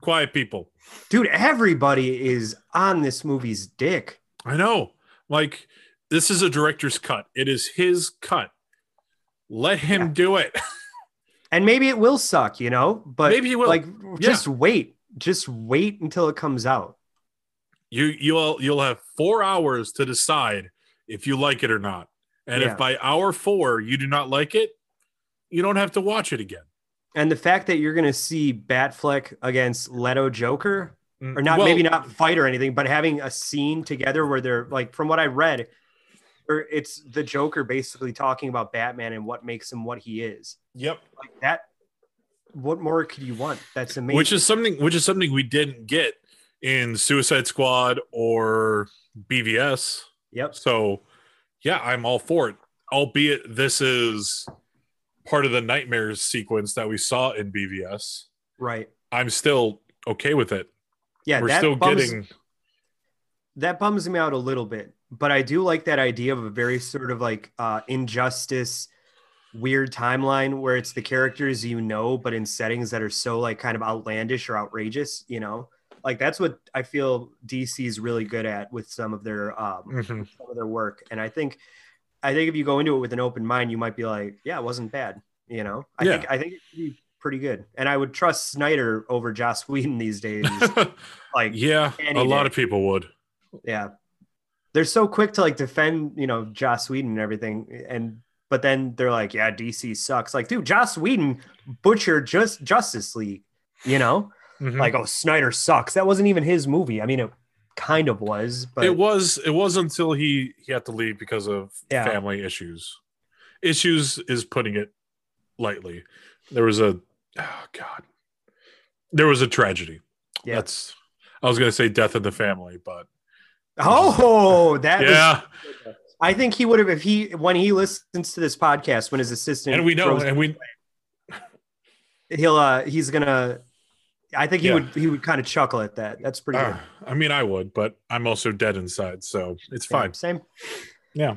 Quiet people. Dude, everybody is on this movie's dick. I know. Like this is a director's cut. It is his cut. Let him Yeah. do it. [laughs] And maybe it will suck, you know? But Maybe he will. like just wait. Just wait until it comes out. you you'll you'll have four hours to decide if you like it or not and Yeah. if by hour four you do not like it you don't have to watch it again And the fact that you're gonna see Batfleck against Leto Joker, mm, or not Well, maybe not fight or anything, but having a scene together where they're like, from what I read, or it's the Joker basically talking about Batman and what makes him what he is. yep Like that. What more could you want? That's amazing. which is something which is something we didn't get in suicide squad or bvs yep. so yeah i'm all for it albeit this is part of the nightmares sequence that we saw in bvs Right. i'm still okay with it Yeah. we're that still bums, getting that bums me out a little bit, but I do like that idea of a very sort of like uh, injustice, weird timeline where it's the characters you know, but in settings that are so like kind of outlandish or outrageous, you know, like that's what I feel DC is really good at with some of their um, Mhm. some of their work, and I think I think if you go into it with an open mind, you might be like, yeah, it wasn't bad, you know. I Yeah. think I think it could be pretty good, and I would trust Snyder over Joss Whedon these days. [laughs] like, yeah a lot day. of people would yeah. they're so quick to like defend, you know, Joss Whedon and everything, and but then they're like, yeah, DC sucks. Like, dude, Joss Whedon butchered just Justice League, you know, Mhm. like, oh, Snyder sucks. That wasn't even his movie. I mean, it kind of was, but it was it was until he he had to leave because of Yeah. family issues. Issues is putting it lightly. There was a oh god. There was a tragedy. yeah. That's I was gonna say death in the family, but Oh, that yeah, I think he would have if he when he listens to this podcast when his assistant and we know, and we he'll uh he's gonna I think he Yeah. would he would kind of chuckle at that. That's pretty good. uh, I mean, I would, but I'm also dead inside, so it's fine. same. Yeah.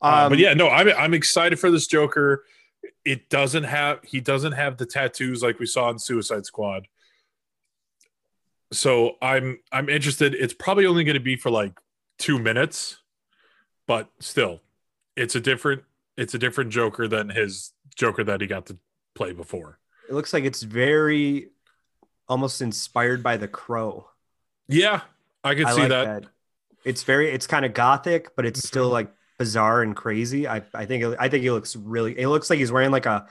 Uh, Um, but yeah, no, I'm I'm excited for this Joker. It doesn't have he doesn't have the tattoos like we saw in Suicide Squad. So I'm I'm interested. It's probably only going to be for like two minutes, but still, it's a different it's a different Joker than his Joker that he got to play before. it looks like it's very almost inspired by the crow. Yeah, I could I see like that. that. It's very it's kind of gothic, but it's still like bizarre and crazy. I I think it, I think he looks really it looks like he's wearing like a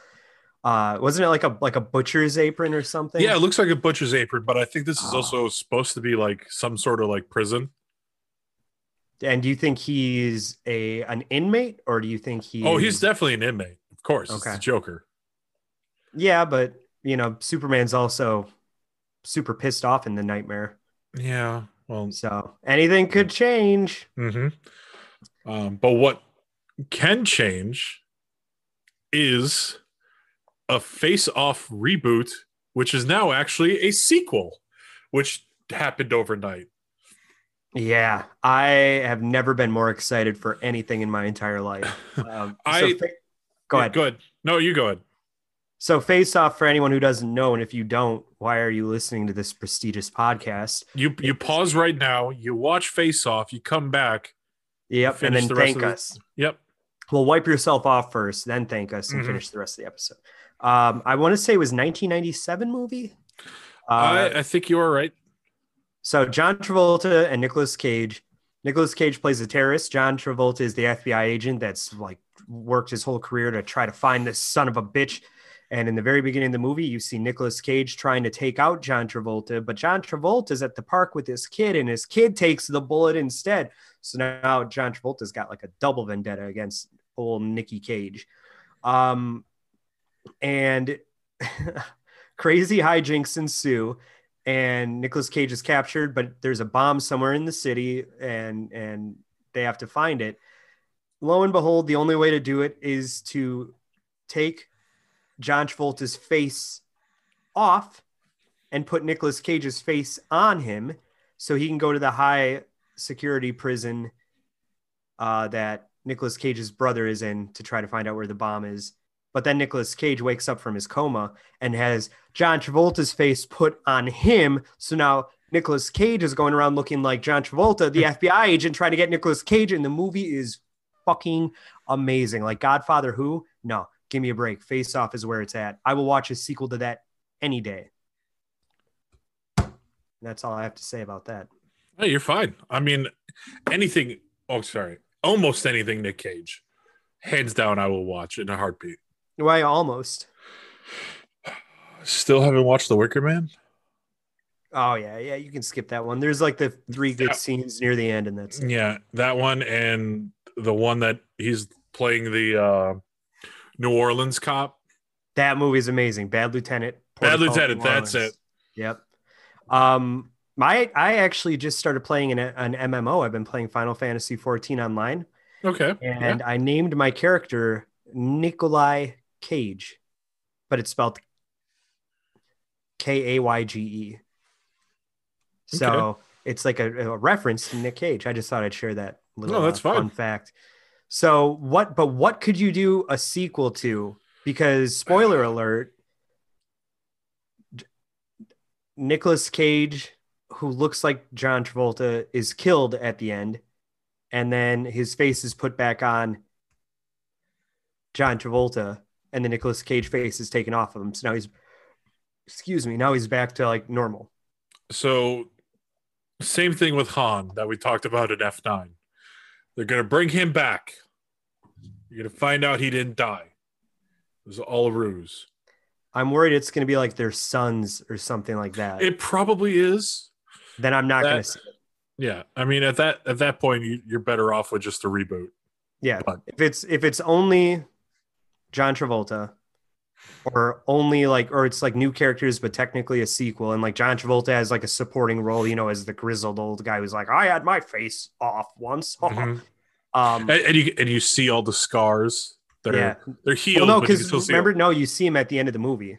uh wasn't it like a like a butcher's apron or something? Yeah, it looks like a butcher's apron, but I think this is Oh. also supposed to be like some sort of like prison. And do you think he's a an inmate or do you think he Oh, he's definitely an inmate, of course. It's Okay. the Joker. Yeah, but you know, Superman's also super pissed off in the nightmare. Yeah. Well, So anything could change. hmm um, but what can change is a face off reboot, which is now actually a sequel, which happened overnight. Yeah, I have never been more excited for anything in my entire life. [laughs] Um, I- so go Yeah, ahead. Go ahead. No, you go ahead. So, face off for anyone who doesn't know, and if you don't, why are you listening to this prestigious podcast? You you pause right now. You watch Face Off. You come back. Yep, and then the thank of the- us. Yep. Well, wipe yourself off first, then thank us, and Mhm. finish the rest of the episode. Um, I want to say it was 1997 movie. Uh, I, I think you are right. So John Travolta and Nicolas Cage. Nicolas Cage plays a terrorist. John Travolta is the FBI agent that's like worked his whole career to try to find this son of a bitch. And in the very beginning of the movie, you see Nicolas Cage trying to take out John Travolta, but John Travolta's at the park with his kid, and his kid takes the bullet instead. So now John Travolta's got like a double vendetta against old Nicky Cage. Um, and [laughs] crazy hijinks ensue and Nicolas Cage is captured, but there's a bomb somewhere in the city, and and they have to find it. Lo and behold, the only way to do it is to take John Travolta's face off and put Nicolas Cage's face on him, so he can go to the high security prison uh, that Nicolas Cage's brother is in to try to find out where the bomb is. But then Nicolas Cage wakes up from his coma and has John Travolta's face put on him. So now Nicolas Cage is going around looking like John Travolta, the [laughs] FBI agent, trying to get Nicolas Cage. And the movie is fucking amazing. Like Godfather Who? No, give me a break. Face Off is where it's at. I will watch a sequel to that any day. That's all I have to say about that. Hey, you're fine. I mean, anything. Oh, sorry. Almost anything Nick Cage. Hands down, I will watch in a heartbeat. Why almost? Still haven't watched The Wicker Man. Oh yeah, yeah. You can skip that one. There's like the three good scenes near the end, and that's. Yeah, that one and the one that he's playing the uh, New Orleans cop. that movie is amazing. Bad Lieutenant. Bad Lieutenant, that's it. Yep. Um, my I actually just started playing an, an MMO. I've been playing Final Fantasy 14 online, Okay. and I named my character Nikolai Cage, but it's spelled K A Y G E. So Okay. it's like a, a reference to Nick Cage. I just thought I'd share that little No, that's uh, fine. fun fact. So what? But what could you do a sequel to? Because spoiler alert, Nicolas Cage, who looks like John Travolta, is killed at the end, and then his face is put back on John Travolta, and the Nicolas Cage face is taken off of him. So now he's, excuse me, now he's back to like normal. So, same thing with Han that we talked about in F9. They're gonna bring him back. You're gonna find out he didn't die. It was all a ruse. I'm worried it's going to be like their sons or something like that. It probably is. then I'm not going to see it. Yeah, I mean, at that at that point, you, you're better off with just a reboot. Yeah. But- If it's if it's only John Travolta or only like or it's like new characters but technically a sequel and like John Travolta has like a supporting role, you know, as the grizzled old guy who's like, I had my face off once. [laughs] Mhm. um and, and you and you see all the scars. They're they're healed. Well, no, but because remember, no, you see him at the end of the movie.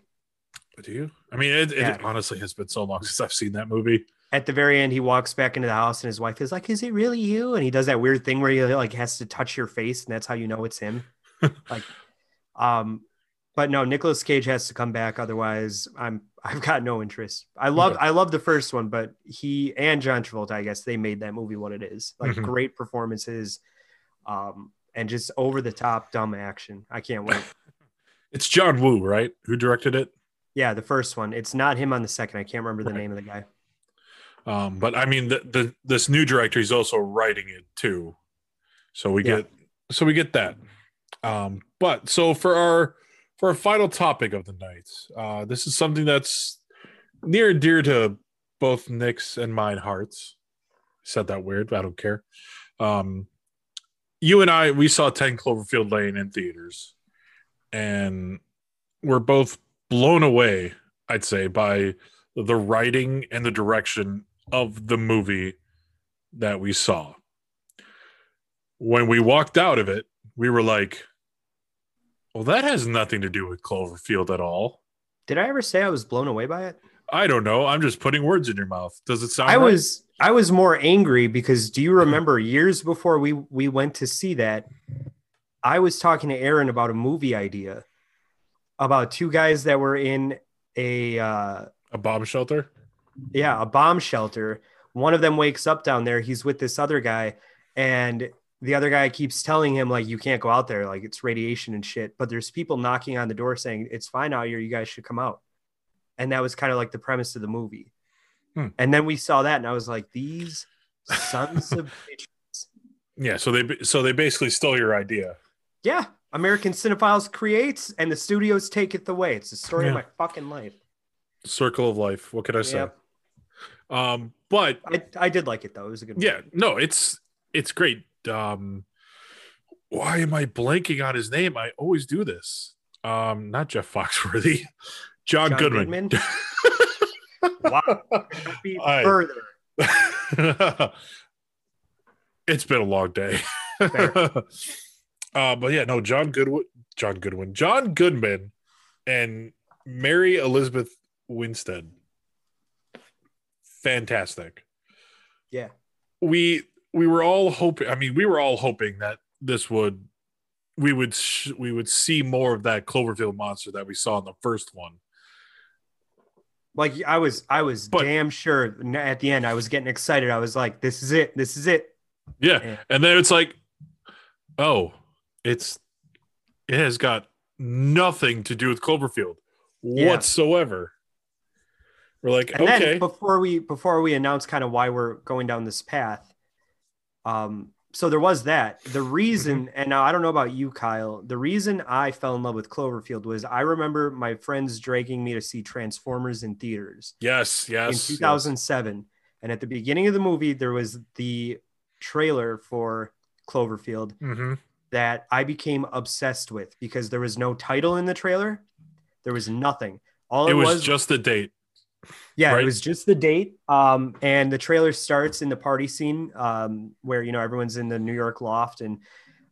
Do you? I mean, it, it Yeah. honestly has been so long [laughs] since I've seen that movie. At the very end, he walks back into the house and his wife is like, Is it really you? And he does that weird thing where he like has to touch your face, and that's how you know it's him. [laughs] like um but no, Nicolas Cage has to come back, otherwise I'm I've got no interest. I love Okay. I love the first one, but he and John Travolta, I guess they made that movie what it is. Like Mhm. great performances, um, and just over the top dumb action. I can't wait. [laughs] It's John Woo, right? Who directed it? yeah, the first one. It's not him on the second. I can't remember the Right. name of the guy. Um, but I mean, the, the this new director, he's also writing it too. So we Yeah. get so we get that. Um, but so for our for a final topic of the night, uh, this is something that's near and dear to both Nick's and mine hearts. I Said that weird, I don't care. Um, you and I, we saw 10 Cloverfield Lane in theaters, and we're both blown away, I'd say, by the writing and the direction of the movie that we saw. When we walked out of it, we were like, well, that has nothing to do with Cloverfield at all. Did I ever say I was blown away by it? I don't know. I'm just putting words in your mouth. Does it sound I right? was I was more angry because do you remember years before we we went to see that I was talking to Aaron about a movie idea about two guys that were in a uh a bomb shelter? yeah, a bomb shelter. One of them wakes up down there, he's with this other guy and the other guy keeps telling him like you can't go out there like it's radiation and shit, but there's people knocking on the door saying it's fine out here, you guys should come out. And that was kind of like the premise of the movie. Hmm. And then we saw that, and I was like, "These sons of [laughs] bitches!" Yeah, so they so they basically stole your idea. Yeah, American Cinephiles creates, and the studios take it the way It's the story of my fucking life. Circle of life. What could I say? Yep. Um, but I, I did like it though. It was a good. movie. yeah, no, it's it's great. Um, why am I blanking on his name? I always do this. Um, not Jeff Foxworthy, [laughs] John, John Goodman. [laughs] wow. Be [laughs] I- further. it's been a long day. Uh, but yeah, no, John Goodwin, John Goodwin, John Goodman, and Mary Elizabeth Winstead. Fantastic. Yeah. We we were all hoping. I mean, we were all hoping that this would we would sh- we would see more of that Cloverfield monster that we saw in the first one. Like I was, I was But- damn sure at the end. I was getting excited. I was like, "This is it. This is it." Yeah. Yeah. And then it's like, oh, it's it has got nothing to do with Cloverfield Yeah. whatsoever. We're like, And then okay. before we before we announce kind of why we're going down this path, um, so there was that. The [laughs] reason, Mm-hmm. and now I don't know about you, Kyle. The reason I fell in love with Cloverfield was I remember my friends dragging me to see Transformers in theaters yes, yes. in 2007, and at the beginning of the movie there was the trailer for Cloverfield hmm that I became obsessed with because there was no title in the trailer. There was nothing. All It it, was, just the date. Yeah, right? it was just the date. Um, and the trailer starts in the party scene, um, where you know everyone's in the New York loft, and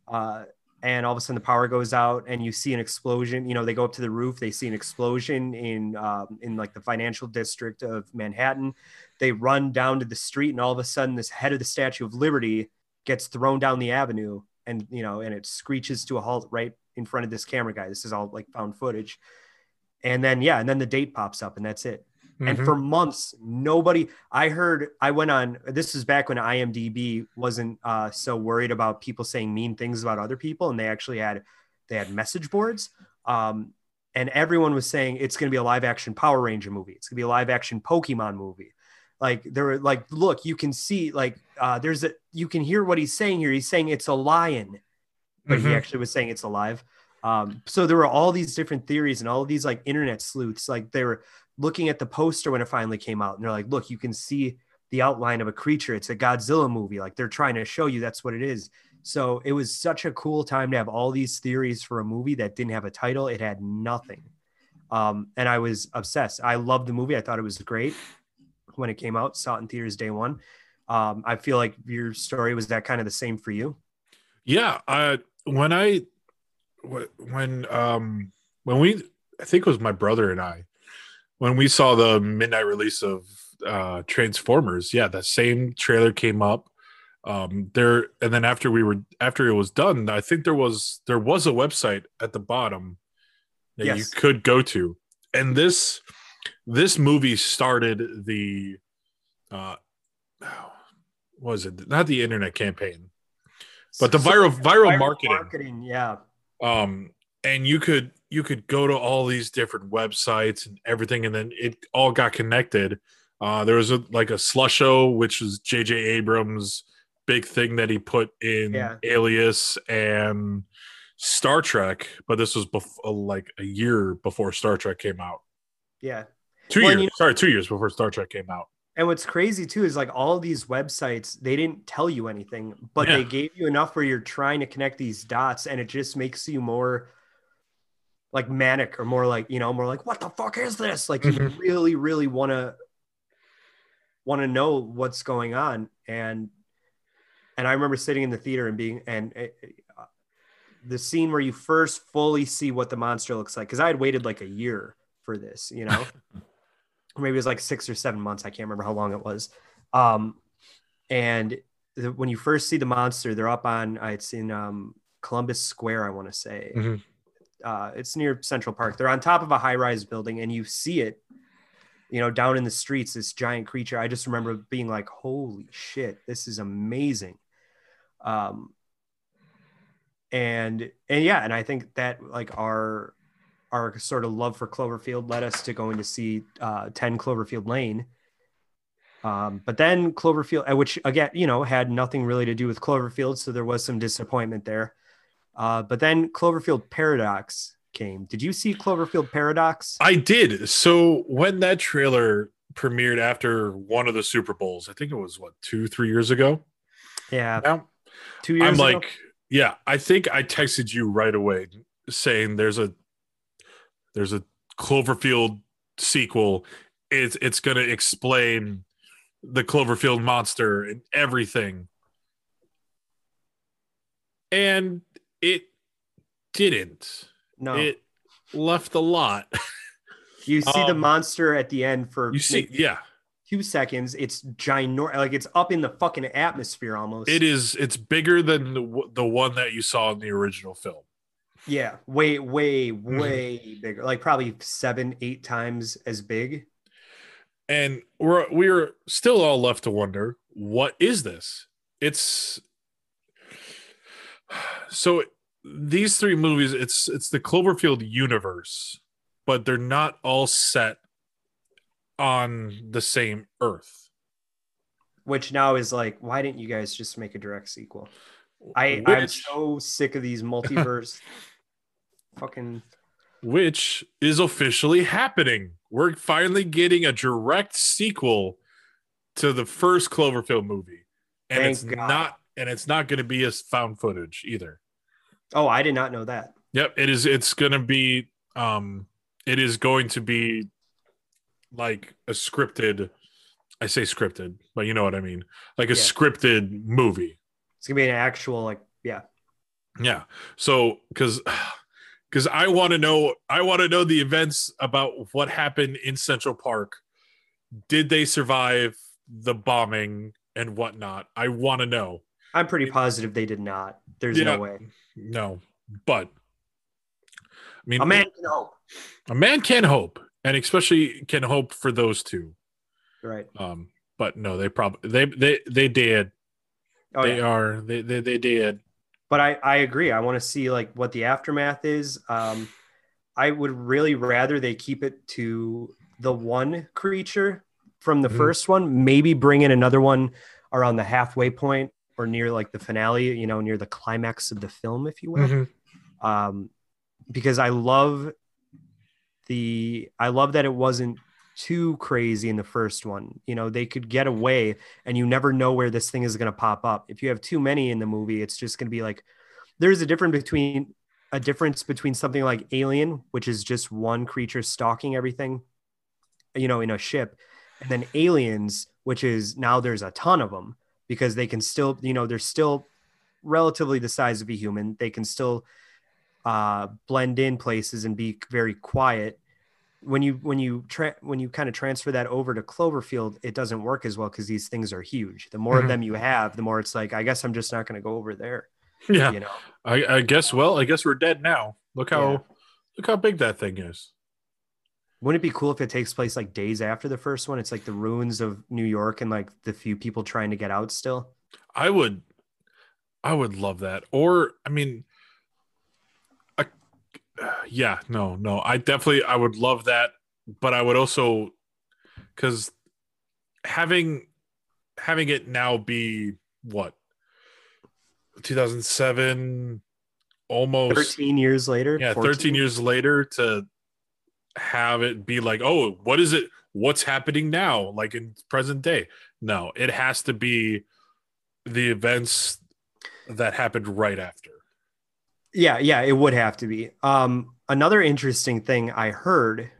uh, and all of a sudden the power goes out, and you see an explosion. You know, they go up to the roof, they see an explosion in um, in like the financial district of Manhattan. They run down to the street, and all of a sudden, this head of the Statue of Liberty gets thrown down the avenue, and you know, and it screeches to a halt right in front of this camera guy. This is all like found footage. And then yeah, and then the date pops up, and that's it and Mhm. for months nobody i heard i went on this is back when imdb wasn't uh, so worried about people saying mean things about other people and they actually had they had message boards. Um, and everyone was saying it's going to be a live action power ranger movie. It's going to be a live action pokemon movie. Like there were like look you can see like uh there's a you can hear what he's saying here. He's saying it's a lion but he Mhm. actually was saying it's alive. Um so there were all these different theories and all of these like internet sleuths like they were looking at the poster when it finally came out and they're like look you can see the outline of a creature it's a godzilla movie like they're trying to show you that's what it is so it was such a cool time to have all these theories for a movie that didn't have a title it had nothing um, and I was obsessed. I loved the movie. I thought it was great when it came out. Saw it in theaters day one. Um, I feel like your story was that kind of the same for you. Yeah, when I wh- when um when we I think it was my brother and I when we saw the midnight release of uh Transformers, yeah, that same trailer came up. Um there and then after we were after it was done, I think there was there was a website at the bottom that you could go to. And this this movie started the uh was it not the internet campaign but the viral viral viral marketing marketing, yeah, um and you could you could go to all these different websites and everything and then it all got connected uh there was a like a slusho which was jj abrams big thing that he put in Yeah. alias and star trek but this was bef- uh, like a year before star trek came out yeah. two Well, years you sorry two years before star trek came out And what's crazy too is like all these websites, they didn't tell you anything, but Yeah. they gave you enough where you're trying to connect these dots, and it just makes you more like manic or more like you know more like what the fuck is this? Like you Mhm. really, really want to want to know what's going on, and and I remember sitting in the theater and being and. uh, uh, the scene where you first fully see what the monster looks like, because I had waited like a year for this, you know, [laughs] maybe it was like six or seven months. I can't remember how long it was. Um, and the, when you first see the monster, they're up on, I had seen um, Columbus Square, I want to say. Mhm. Uh, it's near Central Park. They're on top of a high rise building and you see it, you know, down in the streets, this giant creature. I just remember being like, holy shit, this is amazing. Um, and, and yeah, and I think that like our, our sort of love for Cloverfield led us to going to see uh, 10 Cloverfield Lane. Um, but then Cloverfield, uh, which again, you know, had nothing really to do with Cloverfield. So there was some disappointment there. Uh, but then Cloverfield Paradox came. Did you see Cloverfield Paradox? i did so when that trailer premiered after one of the super bowls i think it was what two three years ago Yeah. now Two years I'm ago? like, yeah, I think I texted you right away saying there's a there's a Cloverfield sequel. It's it's gonna explain the Cloverfield monster and everything. And it didn't. no. It left a lot. you see the um, monster at the end for You see, yeah, two seconds. It's ginormous. Like it's up in the fucking atmosphere almost. it is. It's bigger than the, the one that you saw in the original film. Yeah. Way, way, Mm-hmm. way bigger. Like probably seven, eight times as big. and we're we're still all left to wonder what is this it's so these three movies it's it's the cloverfield universe but they're not all set on the same earth which now is like, why didn't you guys just make a direct sequel? I I'm so sick of these multiverse [laughs] fucking which is officially happening we're finally getting a direct sequel to the first cloverfield movie and Thank it's God. not and it's not going to be as found footage either oh I did not know that. Yep, it is. It's gonna be. Um, it is going to be like a scripted. I say scripted, but you know what I mean. Like a Yeah. scripted movie. It's gonna be an actual like yeah. Yeah. So because because [sighs] I want to know. I want to know the events about what happened in Central Park. Did they survive the bombing and whatnot? I want to know. I'm pretty positive they did not. There's Yeah. no way. No, but I mean, A man can hope. a man can hope, and especially can hope for those two. Right. Um, but no, they probably they they they did. Oh they yeah. are they, they they did. But I I agree. I want to see like what the aftermath is. Um I would really rather they keep it to the one creature from the Mhm. first one. Maybe bring in another one around the halfway point or near like the finale, you know, near the climax of the film, if you will. Mhm. um, because I love the I love that it wasn't too crazy in the first one. You know, they could get away, and you never know where this thing is going to pop up. If you have too many in the movie, it's just going to be like there's a difference between a difference between something like Alien, which is just one creature stalking everything, you know, in a ship, and then Aliens, which is now there's a ton of them because they can still, you know, they're still relatively the size of a human. They can still uh, blend in places and be very quiet. When you when you tra- when you kind of transfer that over to Cloverfield, it doesn't work as well because these things are huge. The more Mhm. of them you have, the more it's like, I guess I'm just not going to go over there. Yeah. You know, I, I guess. Well, I guess we're dead now. Look how Yeah. look how big that thing is. Wouldn't it be cool if it takes place like days after the first one? It's like the ruins of New York and like the few people trying to get out still. I would, I would love that. Or I mean, I, yeah, no, no. I definitely I would love that, but I would also because having having it now be what 2007 almost 13 years later. yeah 14? 13 years later to have it be like oh what is it what's happening now like in present day no it has to be the events that happened right after Yeah, yeah, it would have to be. Um, another interesting thing I heard.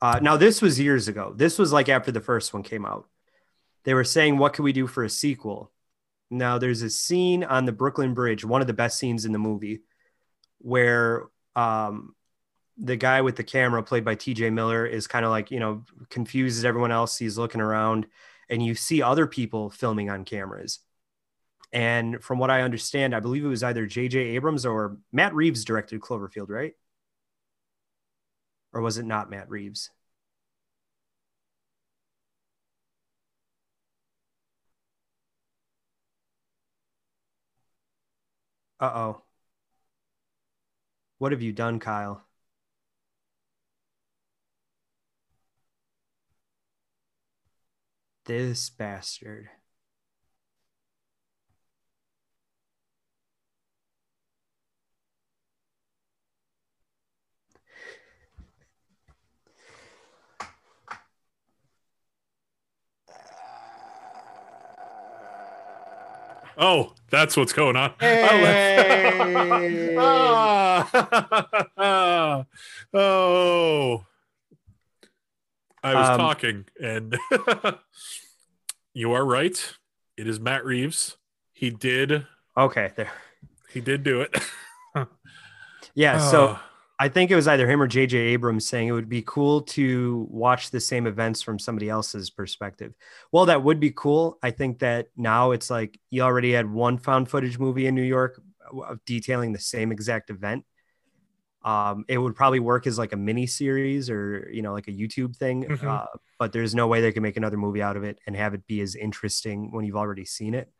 Uh, now this was years ago. This was like after the first one came out. They were saying, "What can we do for a sequel?" Now there's a scene on the Brooklyn Bridge, one of the best scenes in the movie, where um, the guy with the camera, played by T.J. Miller, is kind of like you know confuses everyone else. He's looking around, and you see other people filming on cameras. And from what I understand, I believe it was either J.J. Abrams or Matt Reeves directed Cloverfield, right? Or was it not Matt Reeves? Uh oh. What have you done, Kyle? This bastard. oh that's what's going on [laughs] Hey! [laughs] Ah. [laughs] oh i was Um, talking and [laughs] you are right it is matt reeves he did Okay, there. he did do it Yeah, so Ah. I think it was either him or JJ Abrams saying it would be cool to watch the same events from somebody else's perspective. Well, that would be cool. I think that now it's like you already had one found footage movie in New York of detailing the same exact event. Um, it would probably work as like a mini series or you know like a YouTube thing, Mhm. uh, but there's no way they can make another movie out of it and have it be as interesting when you've already seen it.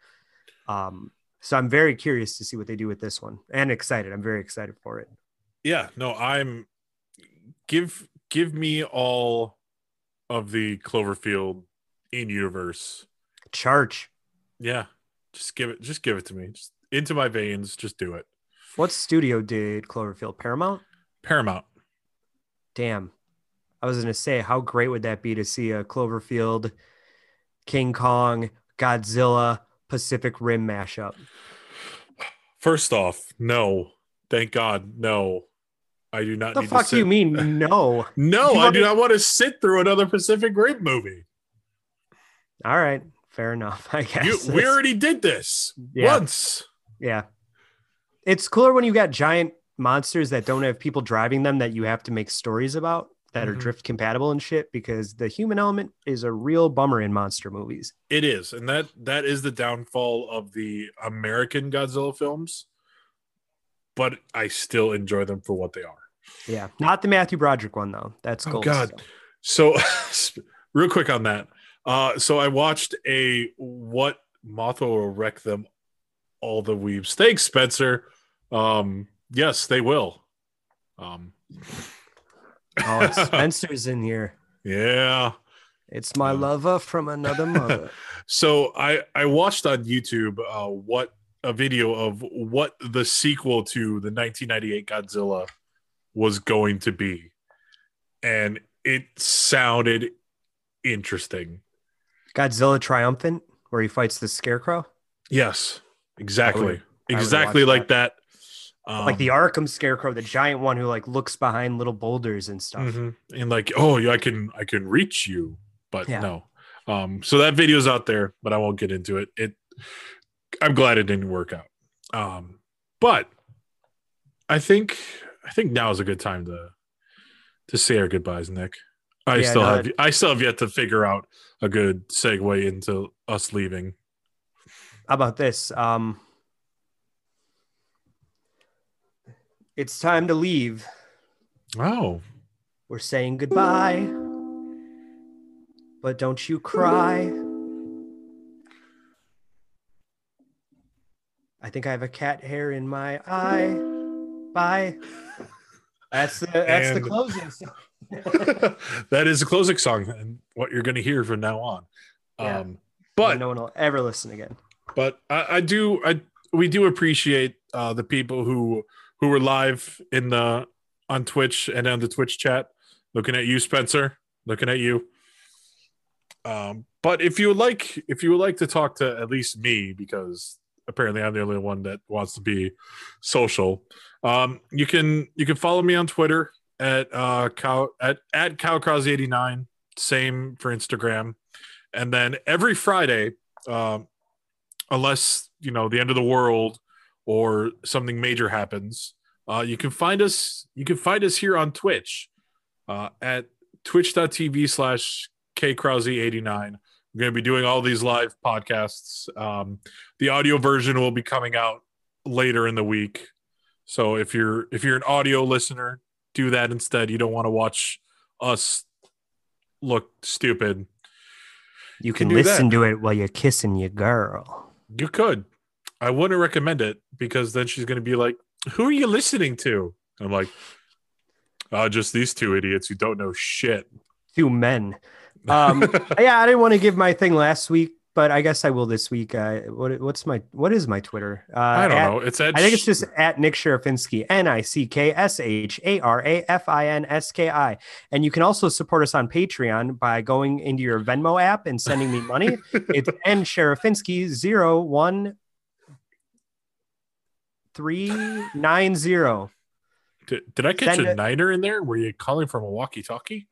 Um, so I'm very curious to see what they do with this one and excited. I'm very excited for it. yeah no i'm give give me all of the cloverfield in universe Charge. yeah just give it just give it to me just into my veins just do it What studio did Cloverfield? Paramount? paramount Damn. I was going to say, how great would that be to see a Cloverfield, King Kong, Godzilla, Pacific Rim mashup? first off no thank god no i do not the fuck sit- you mean? [laughs] No. no i do not want to sit through another pacific rim movie All right. Fair enough. [laughs] I guess. you, we already did this Yeah. once yeah. It's cooler when you got giant monsters that don't have people driving them that you have to make stories about that are Mhm. drift compatible and shit because the human element is a real bummer in monster movies. It is, and that that is the downfall of the American Godzilla films. But I still enjoy them for what they are. Yeah. Not the Matthew Broderick one, though. That's Oh, gold. God. still. So, [laughs] real quick on that. Uh, so I watched a what Mothra will wreck them all the weebs. Thanks, Spencer. Um, yes, they will. Um, Oh, [laughs] Spencer's in here. yeah, It's my lover from another [laughs] mother. So I I watched on YouTube uh, what a video of what the sequel to the 1998 Godzilla was going to be, and it sounded interesting. Godzilla triumphant, where he fights the scarecrow, Yes, exactly, would exactly like that. Um, like the Arkham scarecrow, the giant one who like looks behind little boulders and stuff. mhm. and like oh yeah, I can I can reach you, but Yeah. no. Um, so that video's out there, but I won't get into it. It I'm glad it didn't work out. Um, but I think I think now is a good time to to say our goodbyes, Nick. I Yeah, still no, have I still have yet to figure out a good segue into us leaving. How about this? Um, it's time to leave. Oh, We're saying goodbye, but don't you cry. I think I have a cat hair in my eye. Bye. That's the that's the closing. song. [laughs] that is a closing song and what you're going to hear from now on. Yeah. Um, but no one will ever listen again. but I, I do I we do appreciate uh, the people who who were live in the on Twitch and on the Twitch chat. Looking at you, Spencer. Looking at you. Um, but if you would like, if you would like to talk to at least me, because apparently I'm the only one that wants to be social, um, you can you can follow me on Twitter at uh cow at at cowcross89. Same for Instagram, and then every Friday, um, unless you know the end of the world or something major happens uh, you can find us you can find us here on twitch uh, at twitch.tv slash kkrause89 we're going to be doing all these live podcasts um, the audio version will be coming out later in the week so if you're if you're an audio listener do that instead you don't want to watch us look stupid You can can do that. listen to it while you're kissing your girl. You could. I wouldn't recommend it because then she's going to be like, "Who are you listening to?" And I'm like, "Uh, just these two idiots who don't know shit." Two men. Um, [laughs] yeah, I didn't want to give my thing last week, but I guess I will this week. Uh, what what's my what is my Twitter? Uh, I don't at- know. It's at I think it's just at Nick Sharafinski, N I C K S H A R A F I N S K I. And you can also support us on Patreon by going into your Venmo app and sending me money. [laughs] it's N Sharafinski zero one three nine zero. Did, did I catch Send a it- niner in there? Were you calling from a walkie-talkie?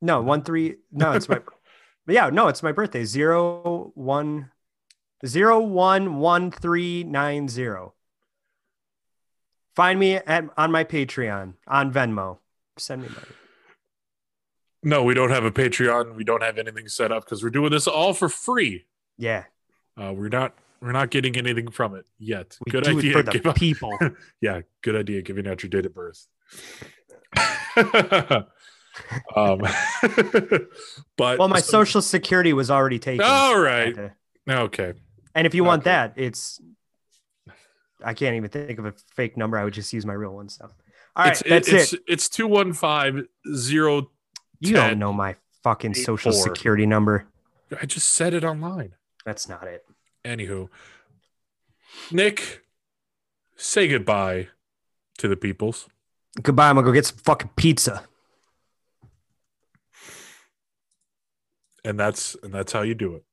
No, one three. No, it's my. but [laughs] yeah, no, it's my birthday. Zero one, zero one one three nine zero. Find me at on my Patreon on Venmo. Send me money. No, we don't have a Patreon. We don't have anything set up because we're doing this all for free. Yeah, Uh, we're not. We're not getting anything from it yet. we good idea. for the Give out- people. [laughs] yeah, good idea. Giving out your date of birth. [laughs] um, [laughs] but well, my so- social security was already taken. All right. To- Okay. And if you want that, it's. I can't even think of a fake number. I would just use my real one. So, all right, it's, that's it's, it. It's two one five zero. You don't know my fucking social four. security number. I just said it online. That's not it. Anywho, Nick, say goodbye to the peoples. Goodbye. I'm gonna go get some fucking pizza. And that's and that's how you do it.